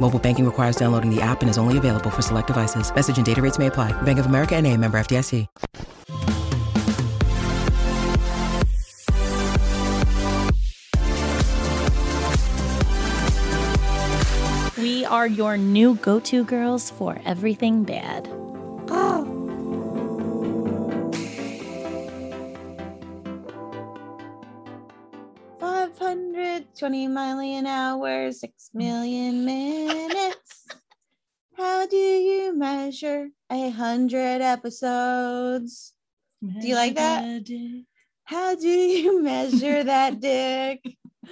Mobile banking requires downloading the app and is only available for select devices. Message and data rates may apply. Bank of America and a member FDIC. We are your new go to girls for everything bad. Oh. 20 mile an hour, 6 mm. million minutes. How do you measure a hundred episodes? Measure do you like that? How do you measure that dick?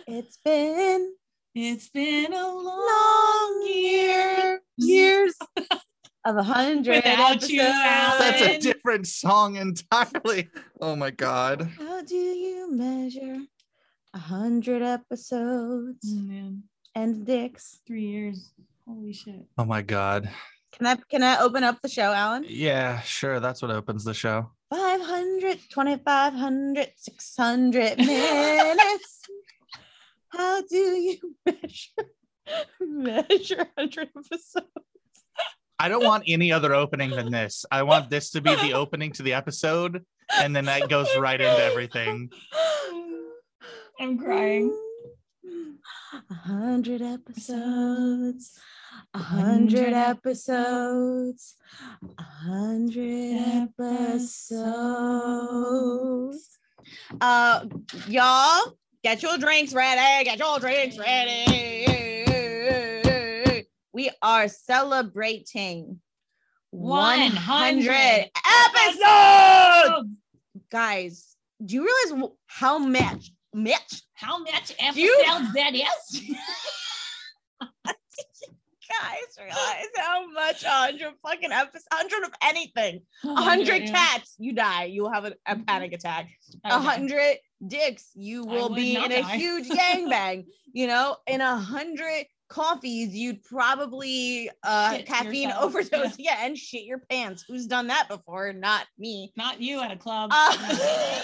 It's been it's been a long, long year years of a hundred episodes. That's a different song entirely. Oh my god. How do you measure a hundred episodes Oh, man, and dicks? three years. Holy shit. Oh my god. Can I can I open up the show, Alan? Yeah, sure. That's what opens the show. 500, 2500, 600 minutes. How do you measure measure 100 episodes? I don't want any other opening than this. I want this to be the opening to the episode, and then that goes right into everything. I'm crying. A hundred episodes. A hundred episodes. A hundred episodes. Uh, y'all, get your drinks ready. Get your drinks ready. We are celebrating 100 episodes. Guys, do you realize how much, much How much You- episodes that is? guys realize how much a hundred fucking episodes, hundred of anything, Oh a hundred yeah. cats, you die. You will have a, a panic attack. A hundred dicks, you will be in a die. huge gangbang. You know, in a hundred coffees, you'd probably uh Shit caffeine yourself, overdose. Yeah. and shit your pants. Who's done that before? Not me. Not you at a club. Uh,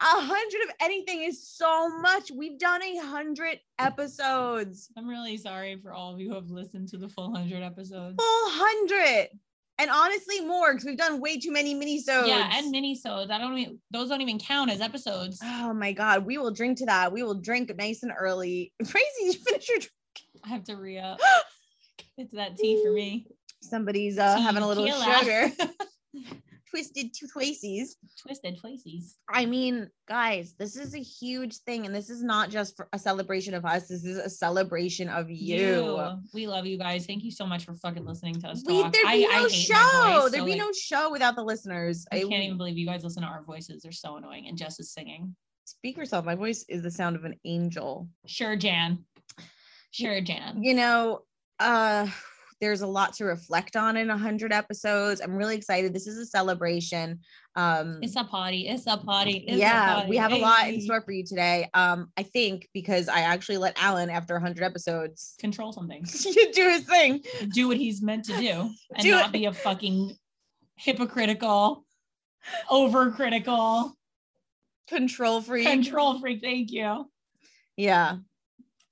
a hundred of anything is so much. We've done a hundred episodes. I'm really sorry for all of you who have listened to the full 100 episodes. full hundred. And honestly, more because we've done way too many minisodes. Yeah, and mini-sodes. I don't even, those don't even count as episodes. oh my god, we will drink to that. We will drink nice and early. Crazy, you finish your drink. I have to re up. It's that tea for me. Somebody's uh, having a little Tequila. sugar. Twisted two twacies. Twisted Places. I mean, guys, this is a huge thing, and this is not just for a celebration of us. This is a celebration of you. We love you guys. Thank you so much for fucking listening to us We, talk. there'd be I, no I show. voice, there'd so, be like, no show without the listeners. I I- can't even believe you guys listen to our voices. They're so annoying. And Jess is singing. speak yourself. My voice is the sound of an angel. Sure, Jan. Sure, Jan. you know uh there's a lot to reflect on in 100 episodes i'm really excited this is a celebration um It's a party. It's a party. It's a yeah party. we have a lot in store for you today um i think because i actually let alan after 100 episodes Control something. do his thing Do what he's meant to do and Do not it. be a fucking hypocritical, overcritical, control freak control freak. Thank you. yeah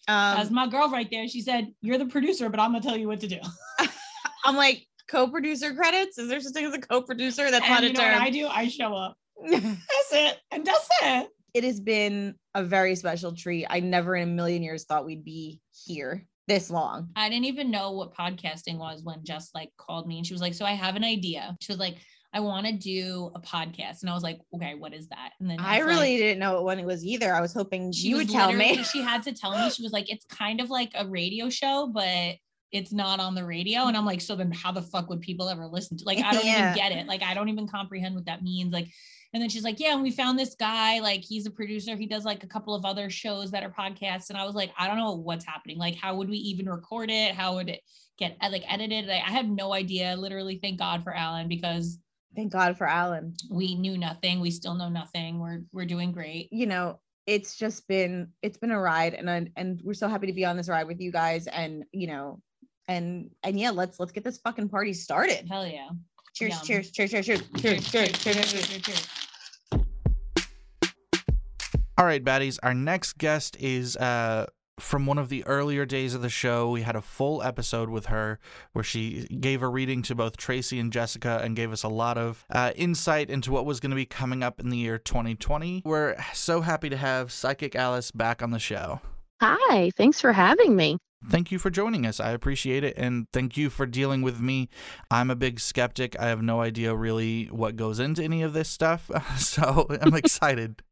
That's um my girl right there. She said, You're the producer, but I'm gonna tell you what to do. i'm like co-producer credits is there such thing as a co-producer that's not and a know what term I do? I show up. That's it. And that's it. it has been a very special treat i never in a million years thought we'd be here this long I didn't even know what podcasting was when Jess like called me and she was like, So I have an idea. She was like, I want to do a podcast. And I was like, Okay, what is that? And then I really like, didn't know what it was either. I was hoping she you would tell me. She had to tell me. She was like, It's kind of like a radio show, but it's not on the radio. And I'm like, So then how the fuck would people ever listen to? Like, I don't Yeah. even get it. Like, I don't even comprehend what that means. Like, and then she's like, Yeah, and we found this guy, like he's a producer. He does like a couple of other shows that are podcasts. And I was like, I don't know what's happening. Like, how would we even record it? How would it, get like edited. I, I have no idea. Literally, thank God for Alan because Thank God for Alan. we knew nothing. We still know nothing. We're we're doing great. You know, it's just been it's been a ride, and I- and we're so happy to be on this ride with you guys. And you know, and and yeah, let's let's get this fucking party started. Hell yeah. Cheers! Yum. Cheers! Cheers! Cheers! Cheers! Cheers! Cheers! Cheers! cheers. cheers. All right, baddies. Our next guest is uh, from one of the earlier days of the show. We had a full episode with her where she gave a reading to both Tracy and Jessica and gave us a lot of uh, insight into what was going to be coming up in the year 2020. We're so happy to have Psychic Alice back on the show. Hi, thanks for having me. Thank you for joining us. I appreciate it. And thank you for dealing with me. I'm a big skeptic. I have no idea really what goes into any of this stuff. So I'm excited.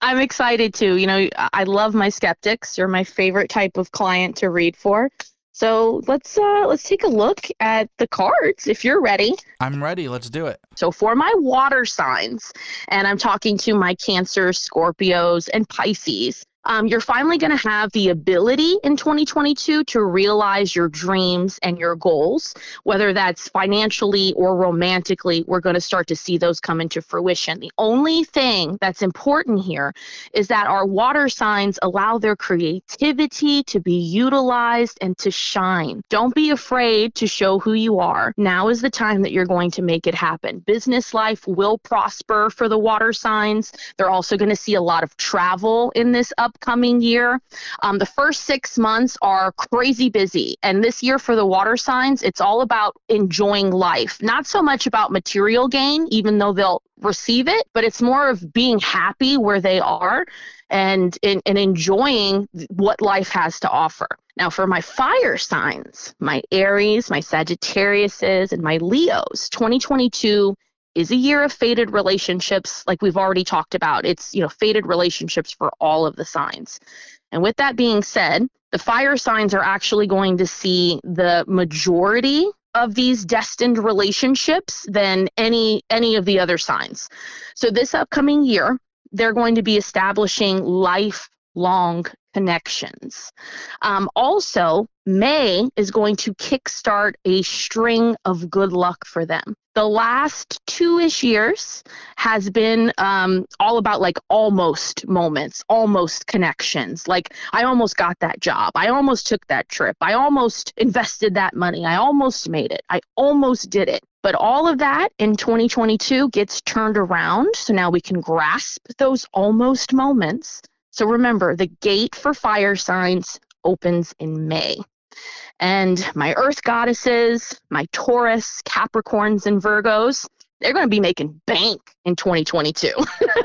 I'm excited too. You know, I love my skeptics. You're my favorite type of client to read for. So let's uh, let's take a look at the cards if you're ready. I'm ready. Let's do it. So for my water signs, and I'm talking to my Cancer, Scorpios, and Pisces. Um, you're finally going to have the ability in 2022 to realize your dreams and your goals, whether that's financially or romantically. We're going to start to see those come into fruition. The only thing that's important here is that our water signs allow their creativity to be utilized and to shine. Don't be afraid to show who you are. Now is the time that you're going to make it happen. Business life will prosper for the water signs. They're also going to see a lot of travel in this upcoming year. Um, the first six months are crazy busy. And this year for the water signs, it's all about enjoying life, not so much about material gain, even though they'll receive it, but it's more of being happy where they are and, and, and enjoying what life has to offer. Now, for my fire signs, my Aries, my Sagittariuses, and my Leos, 2022 is a year of faded relationships, like we've already talked about. It's, you know, faded relationships for all of the signs. And with that being said, the fire signs are actually going to see the majority of these destined relationships than any any of the other signs. So this upcoming year, they're going to be establishing lifelong connections. Um, also, May is going to kickstart a string of good luck for them. The last two ish years has been um, all about like almost moments, almost connections. Like, I almost got that job. I almost took that trip. I almost invested that money. I almost made it. I almost did it. But all of that in 2022 gets turned around. So now we can grasp those almost moments. So remember, the gate for fire signs opens in May. And my earth goddesses, my Taurus, Capricorns, and Virgos, they're going to be making bank in 2022.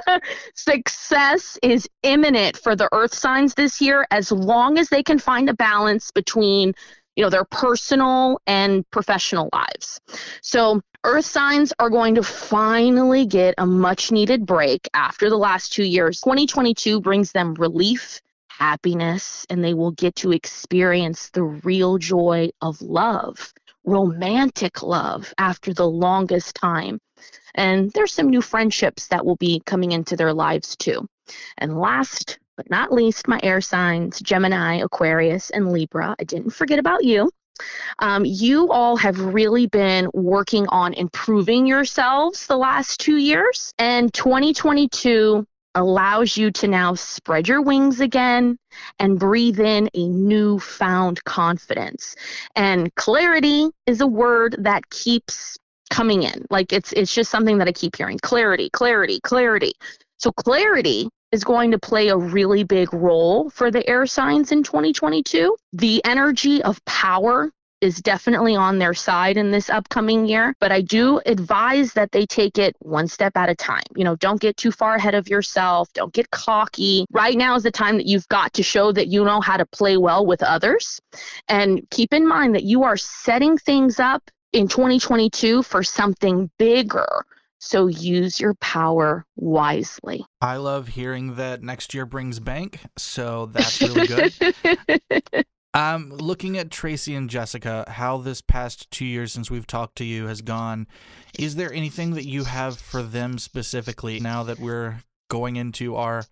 Success is imminent for the earth signs this year as long as they can find a balance between you know their personal and professional lives. So earth signs are going to finally get a much needed break after the last 2 years. 2022 brings them relief happiness and they will get to experience the real joy of love, romantic love after the longest time. And there's some new friendships that will be coming into their lives too. And last but not least, my air signs Gemini, Aquarius, and Libra. I didn't forget about you. Um, you all have really been working on improving yourselves the last two years, and 2022 allows you to now spread your wings again and breathe in a newfound confidence. And clarity is a word that keeps coming in. Like it's it's just something that I keep hearing. Clarity, clarity, clarity. So clarity is going to play a really big role for the air signs in 2022. The energy of power is definitely on their side in this upcoming year, but I do advise that they take it one step at a time. You know, don't get too far ahead of yourself, don't get cocky. Right now is the time that you've got to show that you know how to play well with others. And keep in mind that you are setting things up in 2022 for something bigger. So use your power wisely. I love hearing that next year brings bank, so that's really good. Um, looking at Tracy and Jessica, how this past two years since we've talked to you has gone, is there anything that you have for them specifically now that we're going into our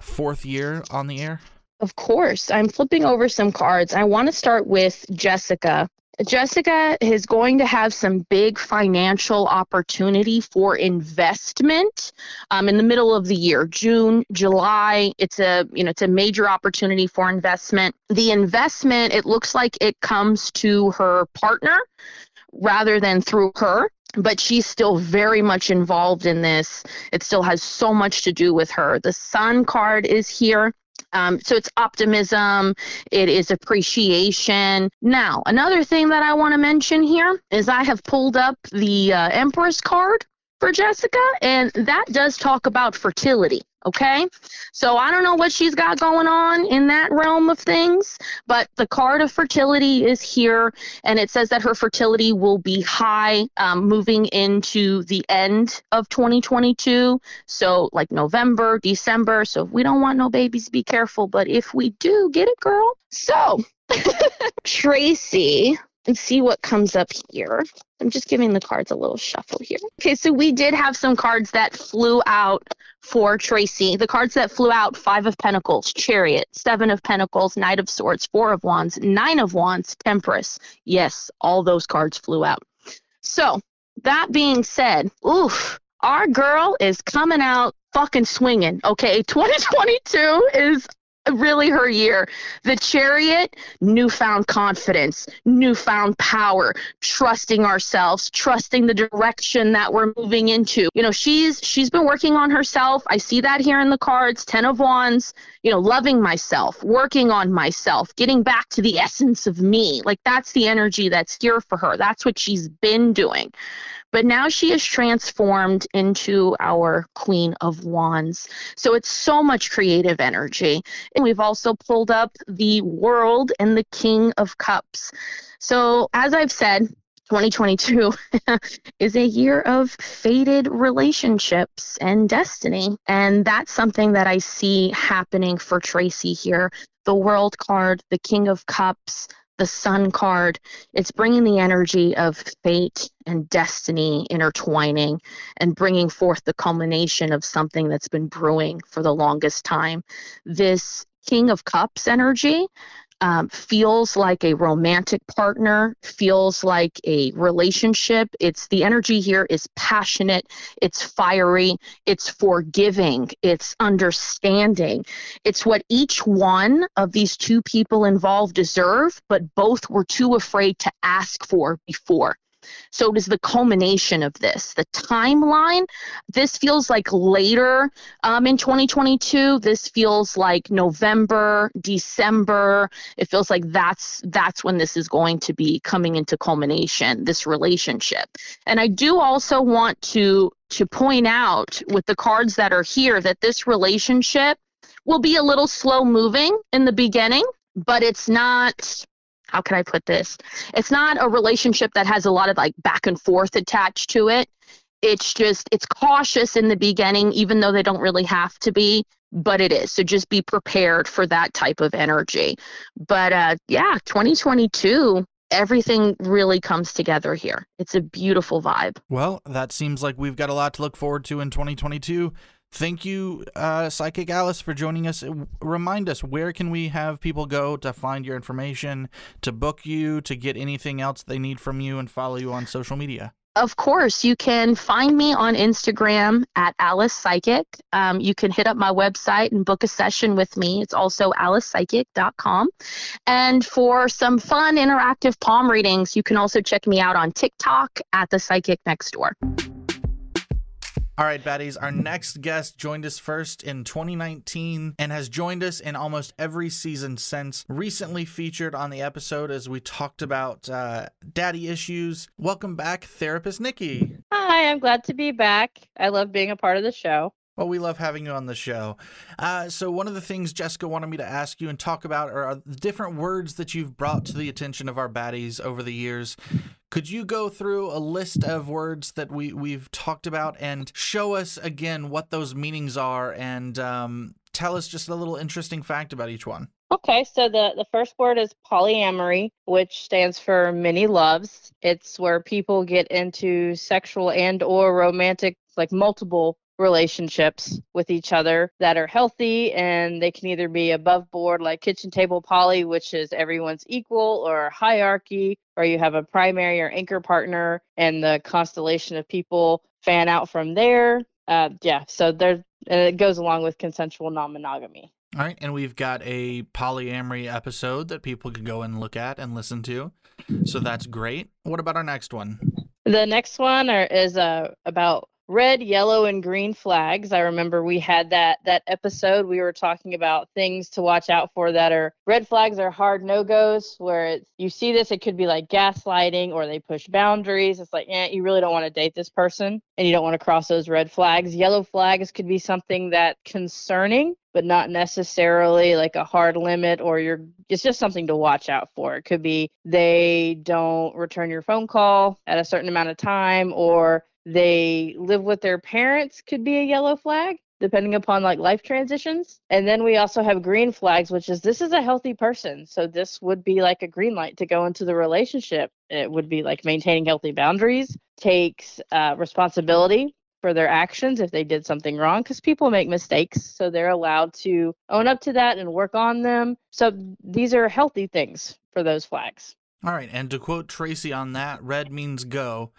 fourth year on the air? Of course. I'm flipping over some cards. I want to start with Jessica. Jessica is going to have some big financial opportunity for investment um, in the middle of the year, June, July. It's a you know it's a major opportunity for investment. The investment it looks like it comes to her partner rather than through her but she's still very much involved in this. It still has so much to do with her. The sun card is here. Um, so it's optimism, it is appreciation. Now, another thing that I want to mention here is I have pulled up the uh, Empress card for Jessica, and that does talk about fertility. Okay, so I don't know what she's got going on in that realm of things, but the card of fertility is here, and it says that her fertility will be high um, moving into the end of 2022. So, like November, December. So, if we don't want no babies, be careful. But if we do, get it, girl. So, Tracy, and see what comes up here. I'm just giving the cards a little shuffle here. Okay, so we did have some cards that flew out for Tracy. The cards that flew out Five of Pentacles, Chariot, Seven of Pentacles, Knight of Swords, Four of Wands, Nine of Wands, Temperance. Yes, all those cards flew out. So, that being said, oof, our girl is coming out fucking swinging. Okay, 2022 is really her year. The chariot, newfound confidence, newfound power, trusting ourselves, trusting the direction that we're moving into. You know, she's she's been working on herself. I see that here in the cards, 10 of wands, you know, loving myself, working on myself, getting back to the essence of me. Like that's the energy that's here for her. That's what she's been doing. But now she is transformed into our Queen of Wands. So it's so much creative energy. And we've also pulled up the World and the King of Cups. So, as I've said, 2022 is a year of fated relationships and destiny. And that's something that I see happening for Tracy here. The World card, the King of Cups, the sun card it's bringing the energy of fate and destiny intertwining and bringing forth the culmination of something that's been brewing for the longest time. This king of cups energy um, feels like a romantic partner, feels like a relationship. It's the energy here is passionate, it's fiery, it's forgiving, it's understanding. It's what each one of these two people involved deserve, but both were too afraid to ask for before. So it is the culmination of this. The timeline, this feels like later um, in 2022. This feels like November, December. It feels like that's that's when this is going to be coming into culmination. This relationship, and I do also want to to point out with the cards that are here that this relationship will be a little slow moving in the beginning, but it's not how can I put this? It's not a relationship that has a lot of like back and forth attached to it. It's just it's cautious in the beginning, even though they don't really have to be, but it is. So just be prepared for that type of energy. But uh, yeah, 2022 everything really comes together here. It's a beautiful vibe. Well, that seems like we've got a lot to look forward to in 2022. Thank you, uh, Psychic Alice, for joining us. Remind us, where can we have people go to find your information, to book you, to get anything else they need from you, and follow you on social media? Of course, you can find me on Instagram at Alice Psychic. Um, you can hit up my website and book a session with me. It's also alicepsychic.com. And for some fun interactive palm readings, you can also check me out on TikTok at the Psychic Next Door. All right, baddies. Our next guest joined us first in 2019 and has joined us in almost every season since. Recently featured on the episode as we talked about uh, daddy issues. Welcome back, therapist Nikki. Hi, I'm glad to be back. I love being a part of the show. Well, we love having you on the show. Uh, so, one of the things Jessica wanted me to ask you and talk about are the different words that you've brought to the attention of our baddies over the years. Could you go through a list of words that we, we've talked about and show us again what those meanings are and um, tell us just a little interesting fact about each one? Okay, so the, the first word is polyamory, which stands for many loves. It's where people get into sexual and or romantic, like multiple relationships with each other that are healthy and they can either be above board like kitchen table poly which is everyone's equal or hierarchy or you have a primary or anchor partner and the constellation of people fan out from there uh, yeah so there and it goes along with consensual non-monogamy All right, and we've got a polyamory episode that people can go and look at and listen to. So that's great. What about our next one? The next one are, is uh, about red, yellow, and green flags. I remember we had that that episode. We were talking about things to watch out for that are red flags are hard no goes. Where it's you see this, it could be like gaslighting or they push boundaries. It's like, eh, you really don't want to date this person and you don't want to cross those red flags. Yellow flags could be something that concerning but not necessarily like a hard limit or you're it's just something to watch out for it could be they don't return your phone call at a certain amount of time or they live with their parents could be a yellow flag depending upon like life transitions. And then we also have green flags which is this is a healthy person so this would be like a green light to go into the relationship. It would be like maintaining healthy boundaries takes uh, responsibility for their actions if they did something wrong because people make mistakes so they're allowed to own up to that and work on them. So these are healthy things for those flags All right, and to quote Tracy on that, red means go.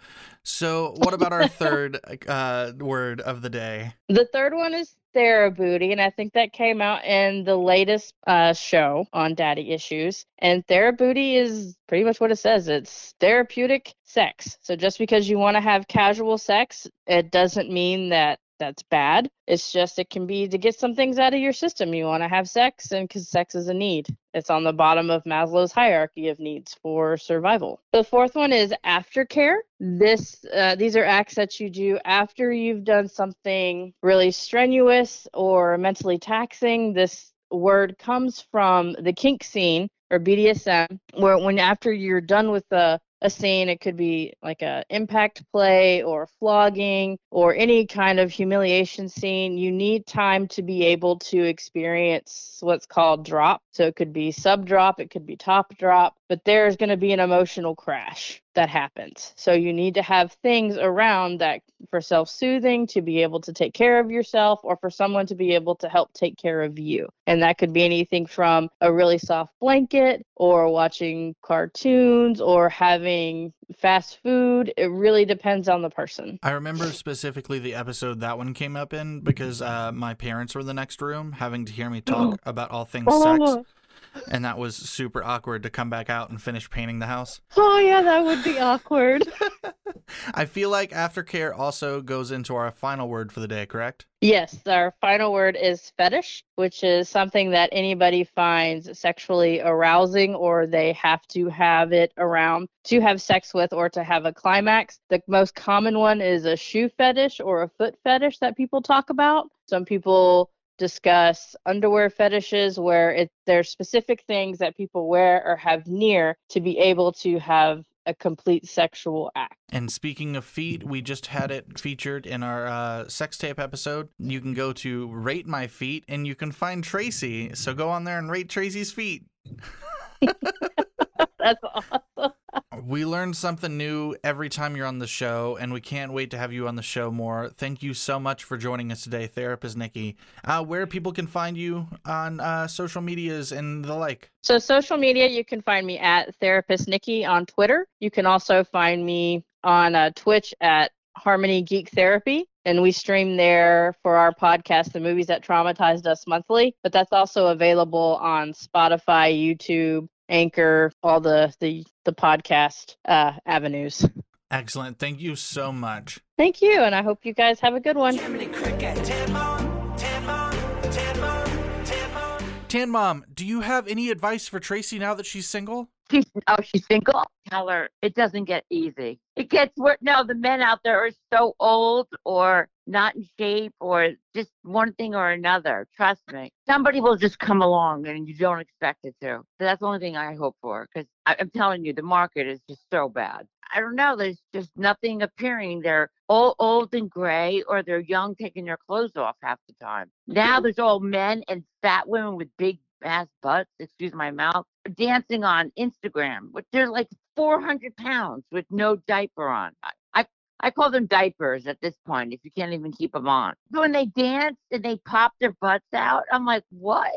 So what about our third uh, word of the day? the third one is therabooty and i think that came out in the latest uh, show on daddy issues and therabooty is pretty much what it says it's therapeutic sex so just because you want to have casual sex it doesn't mean that that's bad. It's just it can be to get some things out of your system. You want to have sex, and because sex is a need. It's on the bottom of Maslow's hierarchy of needs for survival. The fourth one is aftercare. This uh, these are acts that you do after you've done something really strenuous or mentally taxing. This word comes from the kink scene or BDSM, where when after you're done with the a scene. It could be like a impact play or flogging or any kind of humiliation scene. You need time to be able to experience what's called drop. So it could be sub drop, it could be top drop, but there's going to be an emotional crash that happens. So you need to have things around that for self-soothing to be able to take care of yourself or for someone to be able to help take care of you. And that could be anything from a really soft blanket or watching cartoons or having fast food. It really depends on the person. I remember specifically the episode that one came up in because uh, my parents were in the next room having to hear me talk about all things sex. And that was super awkward to come back out and finish painting the house. Oh yeah, that would be awkward. I feel like aftercare also goes into our final word for the day, correct? Yes, our final word is fetish, which is something that anybody finds sexually arousing or they have to have it around to have sex with or to have a climax. The most common one is a shoe fetish or a foot fetish that people talk about. Some people discuss underwear fetishes where it there's specific things that people wear or have near to be able to have a complete sexual act. And speaking of feet, we just had it featured in our uh, sex tape episode. You can go to Rate My Feet and you can find Tracy. So go on there and rate Tracy's feet. That's awesome. We learn something new every time you're on the show, and we can't wait to have you on the show more. Thank you so much for joining us today, Therapist Nikki. Uh, where people can find you on uh, social medias and the like. So social media, you can find me at Therapist Nikki on Twitter. You can also find me on uh, Twitch at Harmony Geek Therapy. And we stream there for our podcast, The Movies That Traumatized Us Monthly. But that's also available on Spotify, YouTube, Anchor, all the the, the podcast uh, avenues. Excellent. Thank you so much. Thank you, and I hope you guys have a good one. Tan Mom, do you have any advice for Tracy now that she's single? She's, oh, she's single. Tell her it doesn't get easy. It gets worse. No, the men out there are so old or not in shape or just one thing or another. Trust me. Somebody will just come along and you don't expect it to. So that's the only thing I hope for because I'm telling you, the market is just so bad. I don't know. There's just nothing appearing. They're all old and gray, or they're young, taking their clothes off half the time. Now there's all men and fat women with big ass butts. Excuse my mouth. Dancing on Instagram, but they're like 400 pounds with no diaper on. I, call them diapers at this point if you can't even keep them on. When they dance and they pop their butts out, I'm like, what?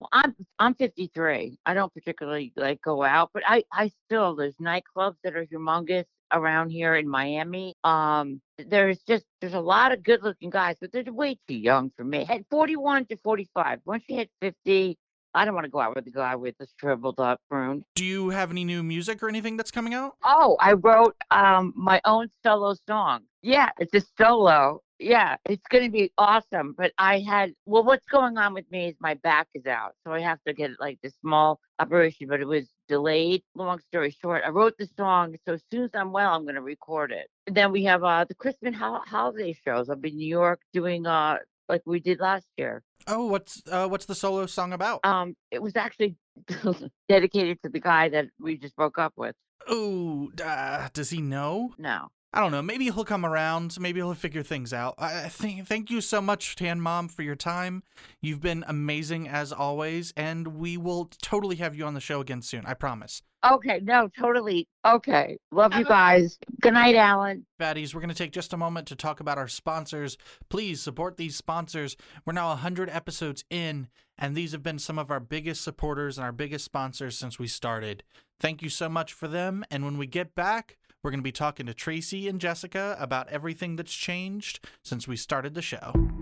Well, I'm I'm 53. I don't particularly like go out, but I I still there's nightclubs that are humongous around here in Miami. Um, there's just there's a lot of good looking guys, but they're way too young for me. At 41 to 45, once you hit 50, I don't want to go out with a guy with a shriveled up prune. Do you have any new music or anything that's coming out? Oh, I wrote um my own solo song. Yeah, it's a solo. Yeah, it's going to be awesome. But I had, well, what's going on with me is my back is out. So I have to get like this small operation, but it was delayed. Long story short, I wrote the song. So as soon as I'm well, I'm going to record it. And then we have uh, the Christmas ho- holiday shows. I'll be in New York doing uh like we did last year. Oh, what's uh, what's the solo song about? Um, it was actually dedicated to the guy that we just broke up with. Oh, uh, does he know? No. I don't know. Maybe he'll come around. Maybe he'll figure things out. I think. Thank you so much, Tan Mom, for your time. You've been amazing as always, and we will totally have you on the show again soon. I promise. Okay, no, totally. Okay. Love you guys. Good night, Alan. Baddies, we're going to take just a moment to talk about our sponsors. Please support these sponsors. We're now 100 episodes in, and these have been some of our biggest supporters and our biggest sponsors since we started. Thank you so much for them. And when we get back, we're going to be talking to Tracy and Jessica about everything that's changed since we started the show.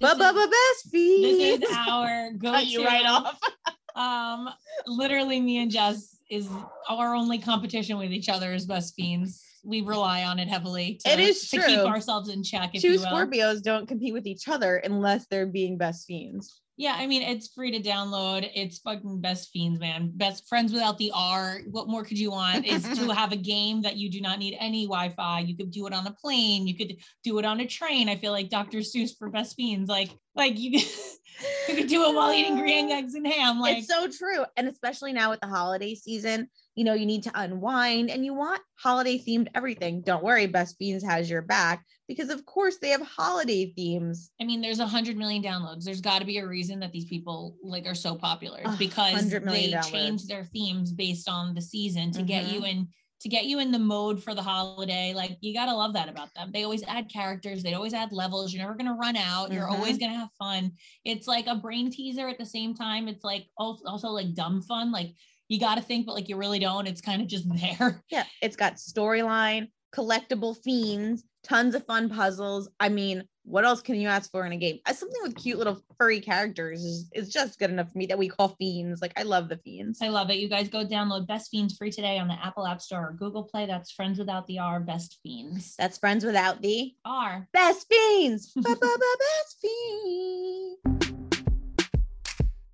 But best This is our go you right off. um, literally, me and Jess is our only competition with each other as best fiends. We rely on it heavily. To, It is to keep ourselves in check. If Two. Scorpios don't compete with each other unless they're being best fiends. Yeah, I mean it's free to download. It's fucking best fiends, man. Best friends without the R. What more could you want? Is to have a game that you do not need any Wi-Fi. You could do it on a plane. You could do it on a train. I feel like Dr. Seuss for best fiends. Like, like you, you could do it while eating green eggs and ham. Like, it's so true. And especially now with the holiday season, you know, you need to unwind and you want holiday themed everything. Don't worry, Best Fiends has your back because, of course, they have holiday themes. I mean, there's a hundred million downloads. There's got to be a reason that these people like are so popular. It's because they downloads. change their themes based on the season to get Mm-hmm. you in to get you in the mode for the holiday. Like you gotta love that about them. They always add characters. They always add levels. You're never gonna run out. You're always Mm-hmm. gonna have fun. It's like a brain teaser at the same time. It's like also, also like dumb fun. Like you got to think, but like you really don't. It's kind of just there. Yeah, it's got storyline, collectible fiends, tons of fun puzzles. I mean, what else can you ask for in a game? Uh, Something with cute little furry characters is, is just good enough for me that we call fiends. Like, I love the fiends. I love it. You guys go download Best Fiends free today on the Apple App Store or Google Play. That's Friends Without the R, Best Fiends. That's friends without the R. best fiends. Best fiends.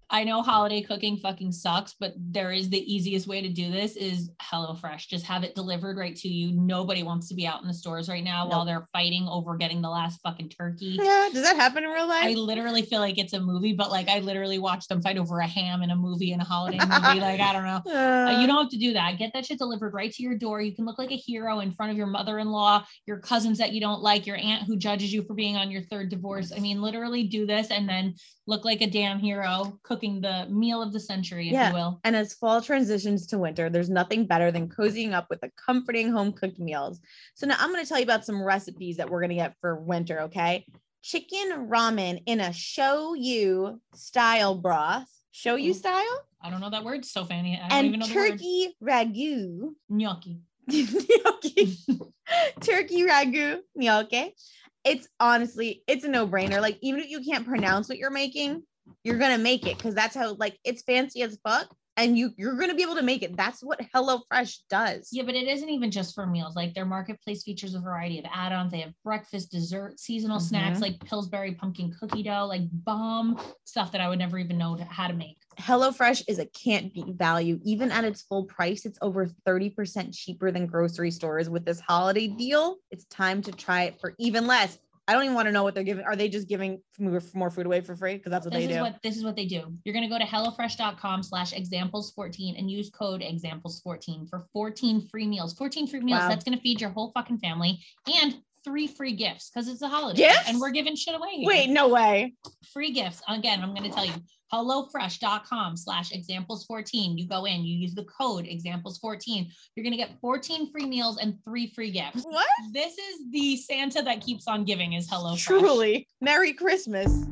I know holiday cooking fucking sucks, but there is the easiest way to do this is HelloFresh. Just have it delivered right to you. Nobody wants to be out in the stores right now while they're fighting over getting the last fucking turkey. Yeah, does that happen in real life? I literally feel like it's a movie, but like I literally watched them fight over a ham in a movie in a holiday movie. like I don't know. Uh, you don't have to do that. Get that shit delivered right to your door. You can look like a hero in front of your mother-in-law, your cousins that you don't like, your aunt who judges you for being on your third divorce. I mean, literally do this and then look like a damn hero cooking the meal of the century, if Yeah. you will. And as fall transitions to winter, there's nothing better than cozying up with the comforting home cooked meals. So now I'm going to tell you about some recipes that we're going to get for winter, okay? Chicken ramen in a shoyu style broth. Shoyu style? I don't know that word. So fanny. I don't even And know the word. turkey ragu. Gnocchi. gnocchi. turkey ragu gnocchi. It's honestly, it's a no-brainer. Like, even if you can't pronounce what you're making, you're gonna make it because that's how like it's fancy as fuck. And you you're gonna be able to make it. That's what HelloFresh does. Yeah, but it isn't even just for meals. Like their marketplace features a variety of add-ons. They have breakfast, dessert, seasonal snacks Mhm. like Pillsbury pumpkin cookie dough, like bomb stuff that I would never even know to- how to make. HelloFresh is a can't beat value. Even at its full price, it's over 30% cheaper than grocery stores. With this holiday deal, it's time to try it for even less. I don't even want to know what they're giving. Are they just giving more food away for free? Because that's what this they is do. what this is what they do. You're gonna go to hellofresh.com slash examples 14 and use code examples 14 for 14 free meals. 14 free meals. Wow. That's gonna feed your whole fucking family and three free gifts because it's a holiday Gifts? and we're giving shit away. here. Wait, no way. free gifts. Again, I'm gonna tell you hellofresh.com slash examples 14. You go in, you use the code examples 14. You're gonna get 14 free meals and three free gifts. What? This is the Santa that keeps on giving is HelloFresh. Truly. Merry Christmas.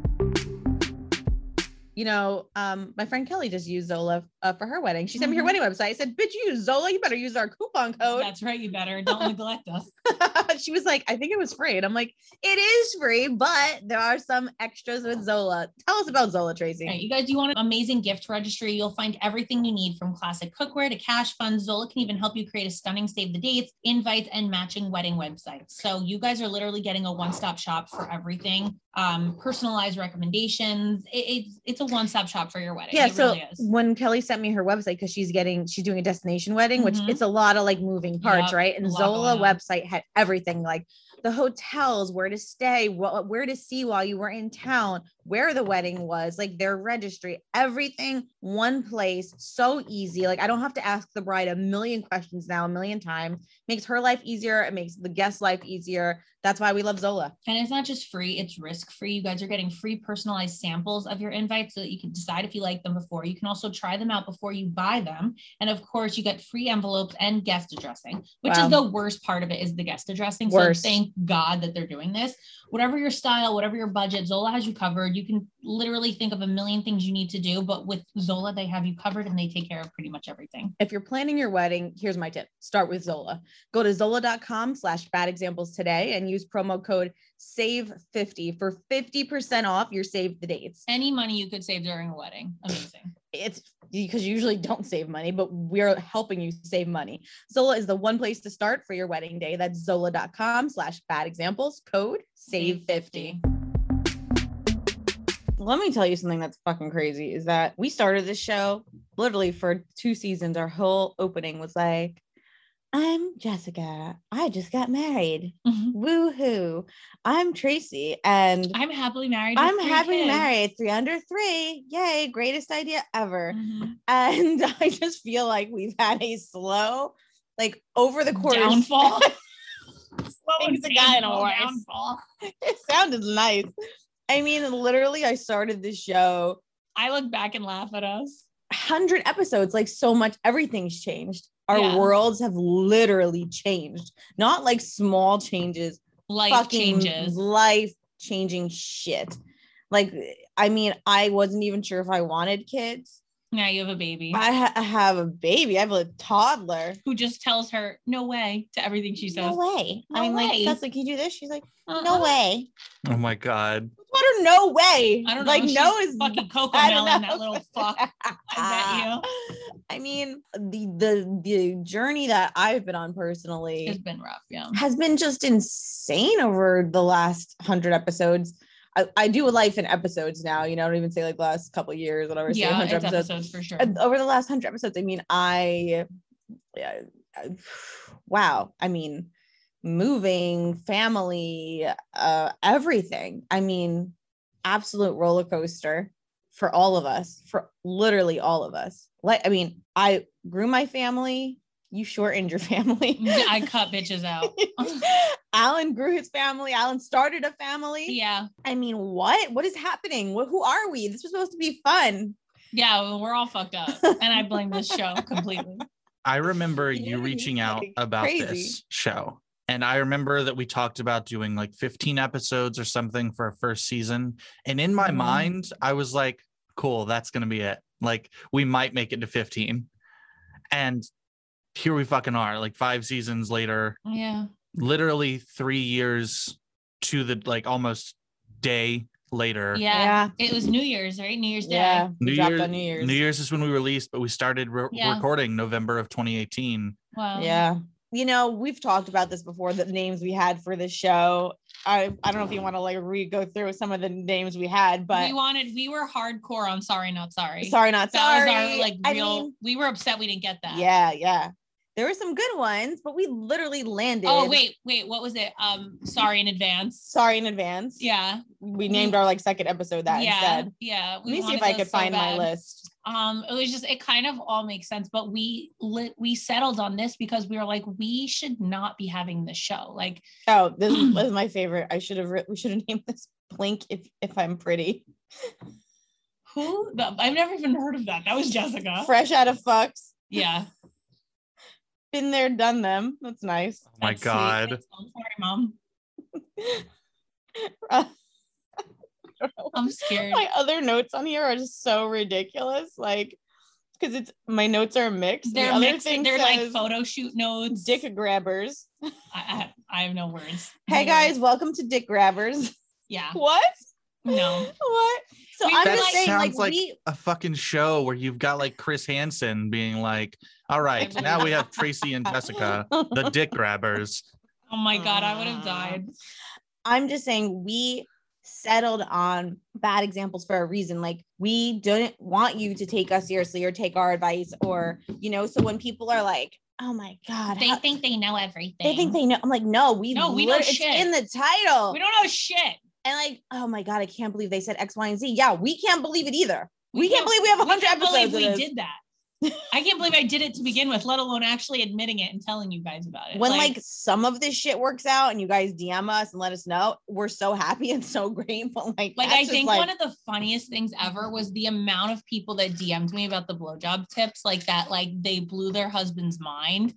You know, um, my friend Kelly just used Zola uh, for her wedding. She sent me her Mhm. wedding website. I said, "Bitch, you use Zola. You better use our coupon code." That's right, you better don't neglect us. she was like, "I think it was free," and I'm like, "It is free, but there are some extras with Zola." Tell us about Zola, Tracy. Right, you guys, you want an amazing gift registry? You'll find everything you need from classic cookware to cash funds. Zola can even help you create a stunning save the dates, invites, and matching wedding websites. So you guys are literally getting a one-stop shop for everything. Um, personalized recommendations. It- it's it's a one-stop shop for your wedding. Yeah, it so really is. when Kelly sent me her website because she's getting she's doing a destination wedding, which Mhm. it's a lot of like moving parts, Yep, right? And Zola website had everything like the hotels, where to stay, what where to see while you were in town, where the wedding was, like their registry, everything one place, so easy. Like I don't have to ask the bride a million questions now, a million times. Makes her life easier. It makes the guest life easier. That's why we love Zola. And it's not just free, it's risk free. You guys are getting free personalized samples of your invites so that you can decide if you like them before. You can also try them out before you buy them. And of course, you get free envelopes and guest addressing, which Wow. is the worst part of it is the guest addressing. Worst. So thank God that they're doing this. Whatever your style, whatever your budget, Zola has you covered. You can literally think of a million things you need to do, but with Zola, they have you covered and they take care of pretty much everything. if you're planning your wedding, here's my tip. Start with Zola. Go to zola.com slash bad examples today and use promo code SAVE50 for 50% off your save the dates. Any money you could save during a wedding. Amazing. It's because you usually don't save money, but we're helping you save money. Zola is the one place to start for your wedding day. That's zola.com slash bad examples code SAVE50. Let me tell you something that's fucking crazy is that we started this show literally for two seasons. Our whole opening was like, I'm Jessica. I just got married. Mhm. Woohoo. I'm Tracy. And I'm happily married. I'm happily kids. married. Three under three. Yay. Greatest idea ever. Mhm. And I just feel like we've had a slow, like over the course. Downfall. Are getting worse. Downfall. it sounded nice. I mean, literally, I started this show I look back and laugh at us. 100 episodes, like so much, everything's changed. Our Yeah. worlds have literally changed, not like small changes, Life changes. life changing shit. Like, I mean, I wasn't even sure if I wanted kids. Now you have a baby I, ha- I have a baby, I have a toddler. who just tells her no way to everything she says. No way. No I'm way. like, Cecily, can you do this? She's like, Uh-uh. no way. Oh my god. What her no way? I don't know. Like, she's no is fucking cocoa bad melon, that little fuck. I bet I mean, the the the journey that I've been on It's personally been rough. Yeah. has been just insane over the last hundred episodes. I, I do life in episodes now, you know, I don't even say like the last couple of years, whatever. Yeah, 100 it's episodes for sure. And over the last hundred episodes, I mean, I, yeah, I- wow. I mean, moving, family, uh, everything. I mean, absolute roller coaster for all of us, for literally all of us. Like, I mean, I grew my family. You shortened your family. I cut bitches out. Alan grew his family. Alan started a family. Yeah. I mean, what? What is happening? What, who are we? This was supposed to be fun. Yeah. well, We're all fucked up. And I blame this show completely. I remember Yeah, you reaching out about crazy. this show. And I remember that we talked about doing like 15 episodes or something for a first season. And in my Mhm. mind, I was like, cool, that's going to be it. Like, we might make it to 15. And here we fucking are, like five seasons later, Yeah. literally three years to the like almost day later. Yeah. It was New Year's, right? New Year's Day. Yeah. New we dropped Year's, New Year's. New Year's is when we released, but we started re- Yeah. recording November of 2018. Wow. Yeah. You know, we've talked about this before, the names we had for the show. I I don't know if you want to like re go through some of the names we had, but we wanted we were hardcore on sorry not sorry. sorry, not that sorry. was our like I real. mean, we were upset we didn't get that. yeah, yeah. There were some good ones, but we literally landed. Oh wait, wait. What was it? Um, sorry in advance. Sorry in advance. Yeah. We named our like second episode that yeah. instead. Yeah. Let me see if I could so find my list. Um, it was just it kind of all makes sense, but we lit we settled on this because we were like, we should not be having this show. Like, Oh, this was my favorite. I should have writ- we should have named this Blink if if I'm pretty. who? The, I've never even heard of that. That was Jessica. Fresh out of fucks. yeah. Been there, done them. That's nice. Oh my that's sweet. god. Thanks, Mom. Sorry, mom. Uh, I'm scared. my other notes on here are just so ridiculous. Like, because it's my notes are mixed. They're other mixed. thing They're like photo shoot notes. dick grabbers. I, I, I have no words. Hey No guys, words. welcome to Dick Grabbers. Yeah. what? No. What? So We I'm were just saying, Sounds like we a fucking show where you've got like Chris Hansen being like, "All right, now we have Tracy and Jessica, the dick grabbers." Oh my god, I would have died. I'm just saying we settled on bad examples for a reason. Like we didn't want you to take us seriously or take our advice or you know. So when people are like, "Oh my god," They how- think they know everything. they think they know. I'm like, no, we No, we know it's shit. in the title. we don't know shit. And like, oh my god, I can't believe they said X, Y, and Z. Yeah, we can't believe it either. We, can't, believe we have a hundred can't episodes. believe we did that. I can't believe I did it to begin with, let alone actually admitting it and telling you guys about it. when like, some of this shit works out and you guys DM us and let us know, we're so happy and so grateful. Like, like I think like, one of the funniest things ever was the amount of people that DM'd me about the blowjob tips, like that, like they blew their husband's mind.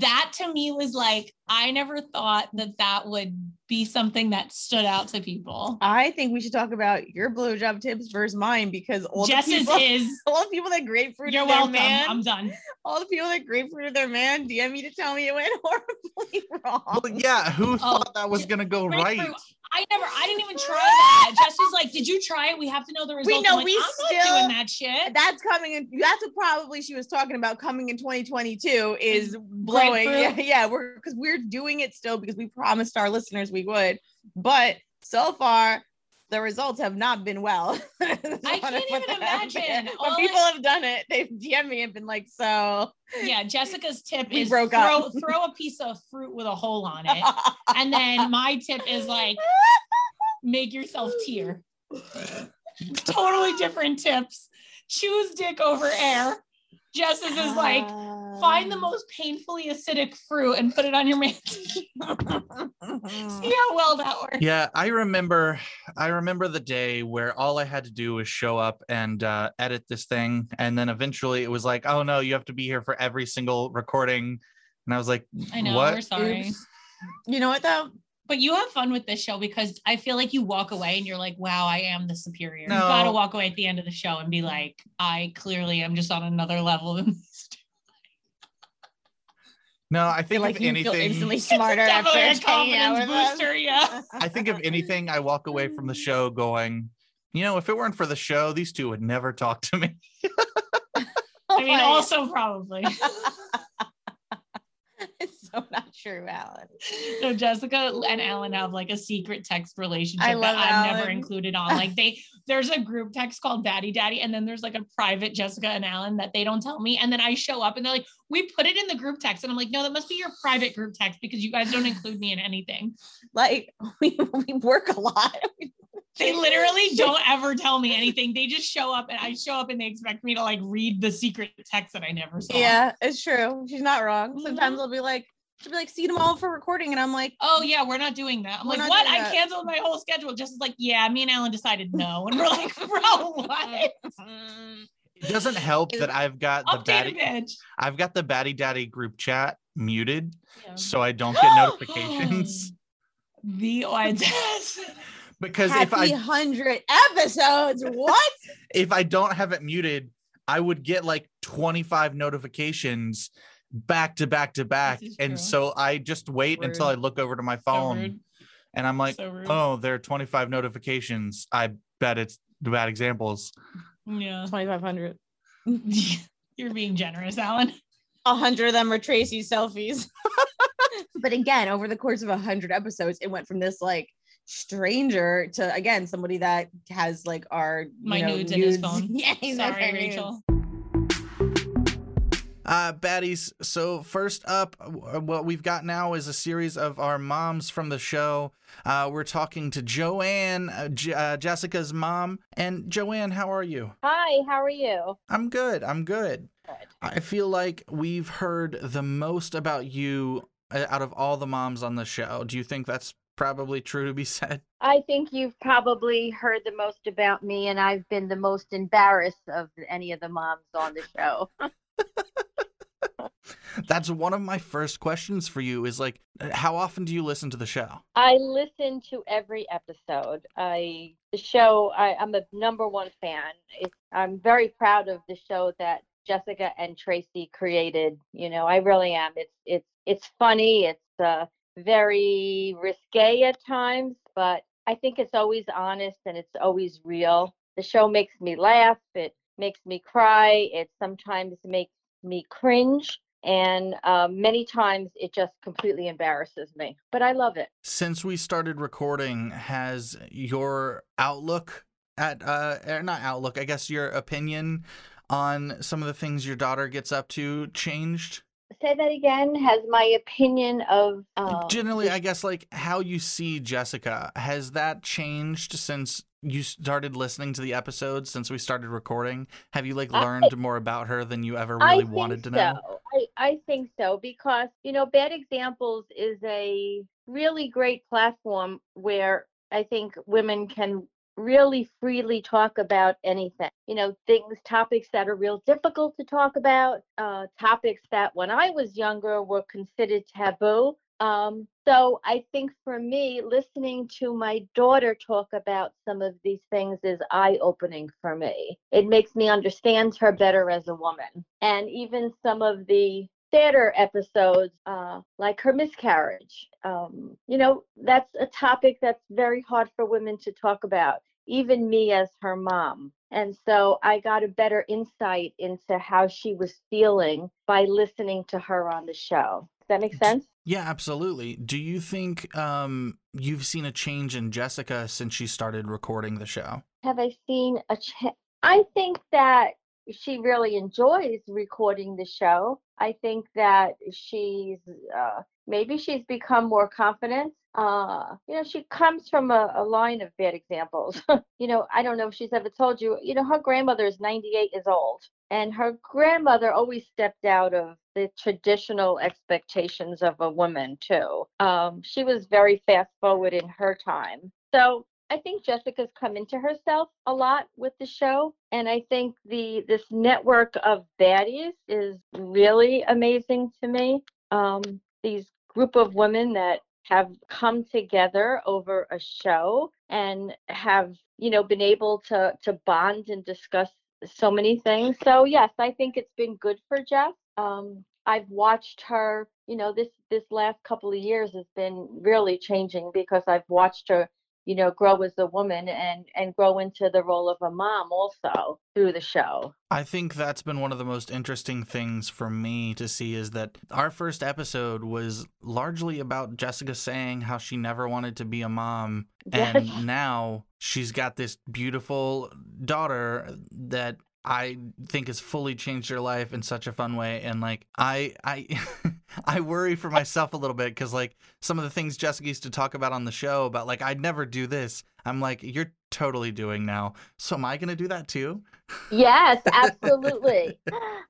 That to me was like, I never thought that that would be something that stood out to people. I think we should talk about your blowjob tips versus mine because all Jess's the people, is. all the people that grapefruited You're their welcome. man, I'm done. all the people that grapefruited their man, DM me to tell me it went horribly wrong. Well, yeah, who oh, thought that was gonna go right? I never, I didn't even try that. Jess was like, Did you try it? We have to know the results. We know, like, we I'm still- doing that shit. That's coming in. That's what probably she was talking about coming in 2022 is mm-hmm. blowing. Yeah, yeah. We're because we're doing it still because we promised our listeners we would. But so far, the results have not been well. I can't even imagine. When people I- have done it, they've DM'd me and been like, so yeah, Jessica's tip We is broke throw, up. throw a piece of fruit with a hole on it. And then my tip is like, make yourself tear. totally different tips. Choose dick over air. Jess's is like, find the Um, most painfully acidic fruit and put it on your man. See how well that works. Yeah, I remember. I remember the day where all I had to do was show up and uh, edit this thing, and then eventually it was like, "Oh no, you have to be here for every single recording," and I was like, I know, What? we're sorry. Oops. You know what though? But you have fun with this show because I feel like you walk away and you're like, wow, I am the superior. You gotta walk away at the end of the show and be like, I clearly am just on another level than these two. "No, I I think like if you anything, feel instantly smarter after a confidence with us. booster, yeah. I think if anything, I walk away from the show going, you know, if it weren't for the show, these two would never talk to me." I mean, also probably. so not true, Alan. So Jessica and Alan have like a secret text relationship that I've never included on. Like they there's a group text called Daddy Daddy, and then there's like a private Jessica and Alan that they don't tell me. And then I show up and they're like, we put it in the group text. And I'm like, no, that must be your private group text because you guys don't include me in anything. Like we, we work a lot. They literally don't ever tell me anything. They just show up and I show up and they expect me to like read the secret text that I never saw. Yeah, it's true. She's not wrong. Sometimes Mhm. I'll be like, she'll be like, see them all for recording. And I'm like, Oh yeah, we're not doing that. I'm like, what? I that. canceled my whole schedule. Just as like, yeah, me and Alan decided no. And we're like, bro, what? It doesn't help that I've got the Updated batty, bitch. I've got the batty daddy group chat muted, Yeah. so I don't get notifications. The odds. Because if I hundred episodes. What? if I don't have it muted, I would get like 25 notifications back to back to back. And true. so I just wait until I look over to my phone rude. and I'm like, So oh, there are 25 notifications. I bet it's the bad examples. Yeah. 2,500. You're being generous, Alan. A hundred of them are Tracy's selfies. But again, over the course of a hundred episodes, it went from this like stranger to again somebody that has like our you My know, nudes in his phone. Yeah, he's Sorry, Rachel. nudes. Uh, baddies. So first up, what we've got now is a series of our moms from the show. Uh, we're talking to Joanne, uh, J- uh, Jessica's mom. And Joanne, how are you? Hi, how are you? I'm good. I'm good. Good. I feel like we've heard the most about you uh, out of all the moms on the show. Do you think that's probably true to be said? I think you've probably heard the most about me, and I've been the most embarrassed of any of the moms on the show. That's one of my first questions for you is like, how often do you listen to the show? I listen to every episode. I the show. I, I'm a number one fan. It's, I'm very proud of the show that Jessica and Tracy created. You know, I really am. It's it's it's funny. It's uh, very risque at times, but I think it's always honest and it's always real. The show makes me laugh. It makes me cry. It sometimes makes me cringe. And uh, many times it just completely embarrasses me. But I love it. Since we started recording, has your outlook at uh or not outlook, I guess your opinion on some of the things your daughter gets up to changed? Say that again. Has my opinion of um, Generally, I guess like how you see Jessica, has that changed since you started listening to the episodes since we started recording? Have you like I- learned more about her than you ever really wanted to so. know? I, I think so because you know, Bad Examples is a really great platform where I think women can really freely talk about anything. You know, things, topics that are real difficult to talk about, uh, topics that when I was younger were considered taboo. Um, so I think for me, listening to my daughter talk about some of these things is eye opening for me. It makes me understand her better as a woman. And even some of the theater episodes, uh, like her miscarriage, um, you know, that's a topic that's very hard for women to talk about, even me as her mom. And so I got a better insight into how she was feeling by listening to her on the show. Does that make sense? Yeah, absolutely. Do you think um you've seen a change in Jessica since she started recording the show? Have I seen a change? I think that she really enjoys recording the show. I think that she's uh, maybe she's become more confident. Uh, you know, she comes from a, a line of bad examples. you know, I don't know if she's ever told you, you know, her grandmother is 98 years old, and her grandmother always stepped out of the traditional expectations of a woman, too. Um, she was very fast forward in her time. So I think Jessica's come into herself a lot with the show, and I think the this network of baddies is really amazing to me. Um, these group of women that have come together over a show and have you know been able to to bond and discuss so many things. So yes, I think it's been good for Jeff. Um, I've watched her. You know, this this last couple of years has been really changing because I've watched her you know grow as a woman and and grow into the role of a mom also through the show I think that's been one of the most interesting things for me to see is that our first episode was largely about Jessica saying how she never wanted to be a mom. And now she's got this beautiful daughter that I think has fully changed your life in such a fun way. And like I I I worry for myself a little bit because like some of the things Jessica used to talk about on the show about like I'd never do this. I'm like, you're totally doing now. So am I gonna do that too? yes absolutely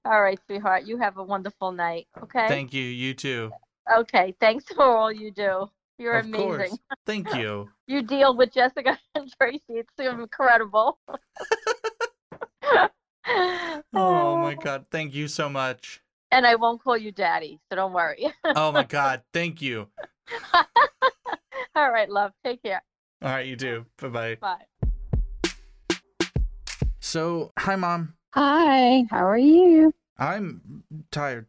all right sweetheart you have a wonderful night okay Thank you. You too. okay thanks for all you do you're of amazing course. Thank you. you deal with jessica and tracy it's incredible Oh my god. Thank you so much. and i won't call you daddy so don't worry Oh my god. Thank you. all right love take care All right, you too. Bye-bye. bye So, hi mom. Hi, how are you? I'm tired.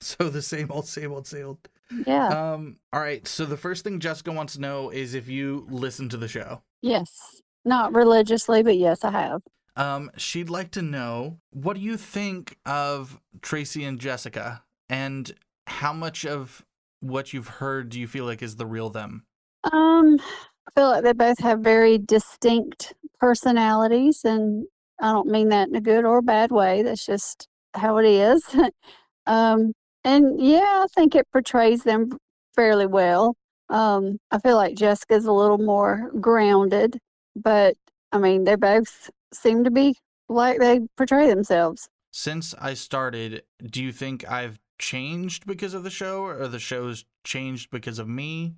so the same old same old same old. Yeah. Um all right, so the first thing Jessica wants to know is if you listen to the show. yes. Not religiously, but yes, I have. Um she'd like to know what do you think of Tracy and Jessica? And how much of what you've heard do you feel like is the real them? Um, I feel like they both have very distinct personalities, and I don't mean that in a good or bad way. That's just how it is. um, and yeah, I think it portrays them fairly well. Um, I feel like Jessica's a little more grounded, but I mean, they're both seem to be like they portray themselves. Since I started, do you think I've changed because of the show or the show's changed because of me?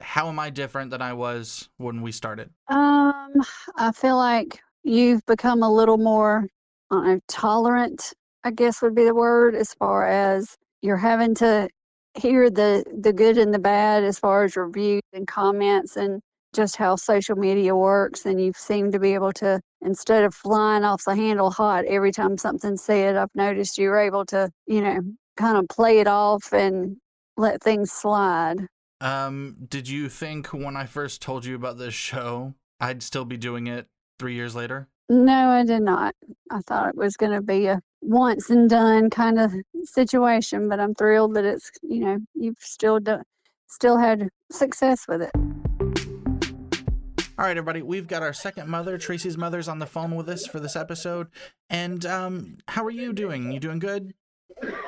How am I different than I was when we started? Um, I feel like you've become a little more, know, tolerant, I guess would be the word, as far as you're having to hear the the good and the bad as far as reviews and comments and just how social media works and you seem to be able to instead of flying off the handle hot every time something's said i've noticed you're able to you know kind of play it off and let things slide. Um, did you think when I first told you about this show, I'd still be doing it three years later? no i did not. I thought it was going to be a once and done kind of situation but i'm thrilled that it's you know you've still done still had success with it All right, everybody, we've got our second mother, Tracy's mother's on the phone with us for this episode. And um, how are you doing? You doing good?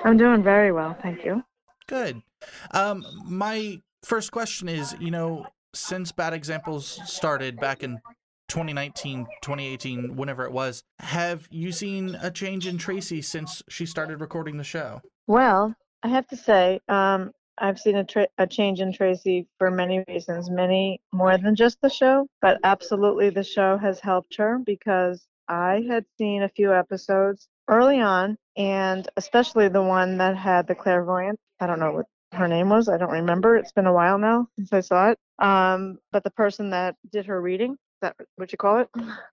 I'm doing very well, thank you. Good. Um, my first question is, you know, since Bad Examples started back in 2019, 2018, whenever it was, have you seen a change in Tracy since she started recording the show? Well, I have to say, um, I've seen a, tra- a change in Tracy for many reasons, many more than just the show, but absolutely the show has helped her because I had seen a few episodes early on, and especially the one that had the clairvoyant. I don't know what her name was. I don't remember. It's been a while now since I saw it. Um, but the person that did her reading, that what you call it?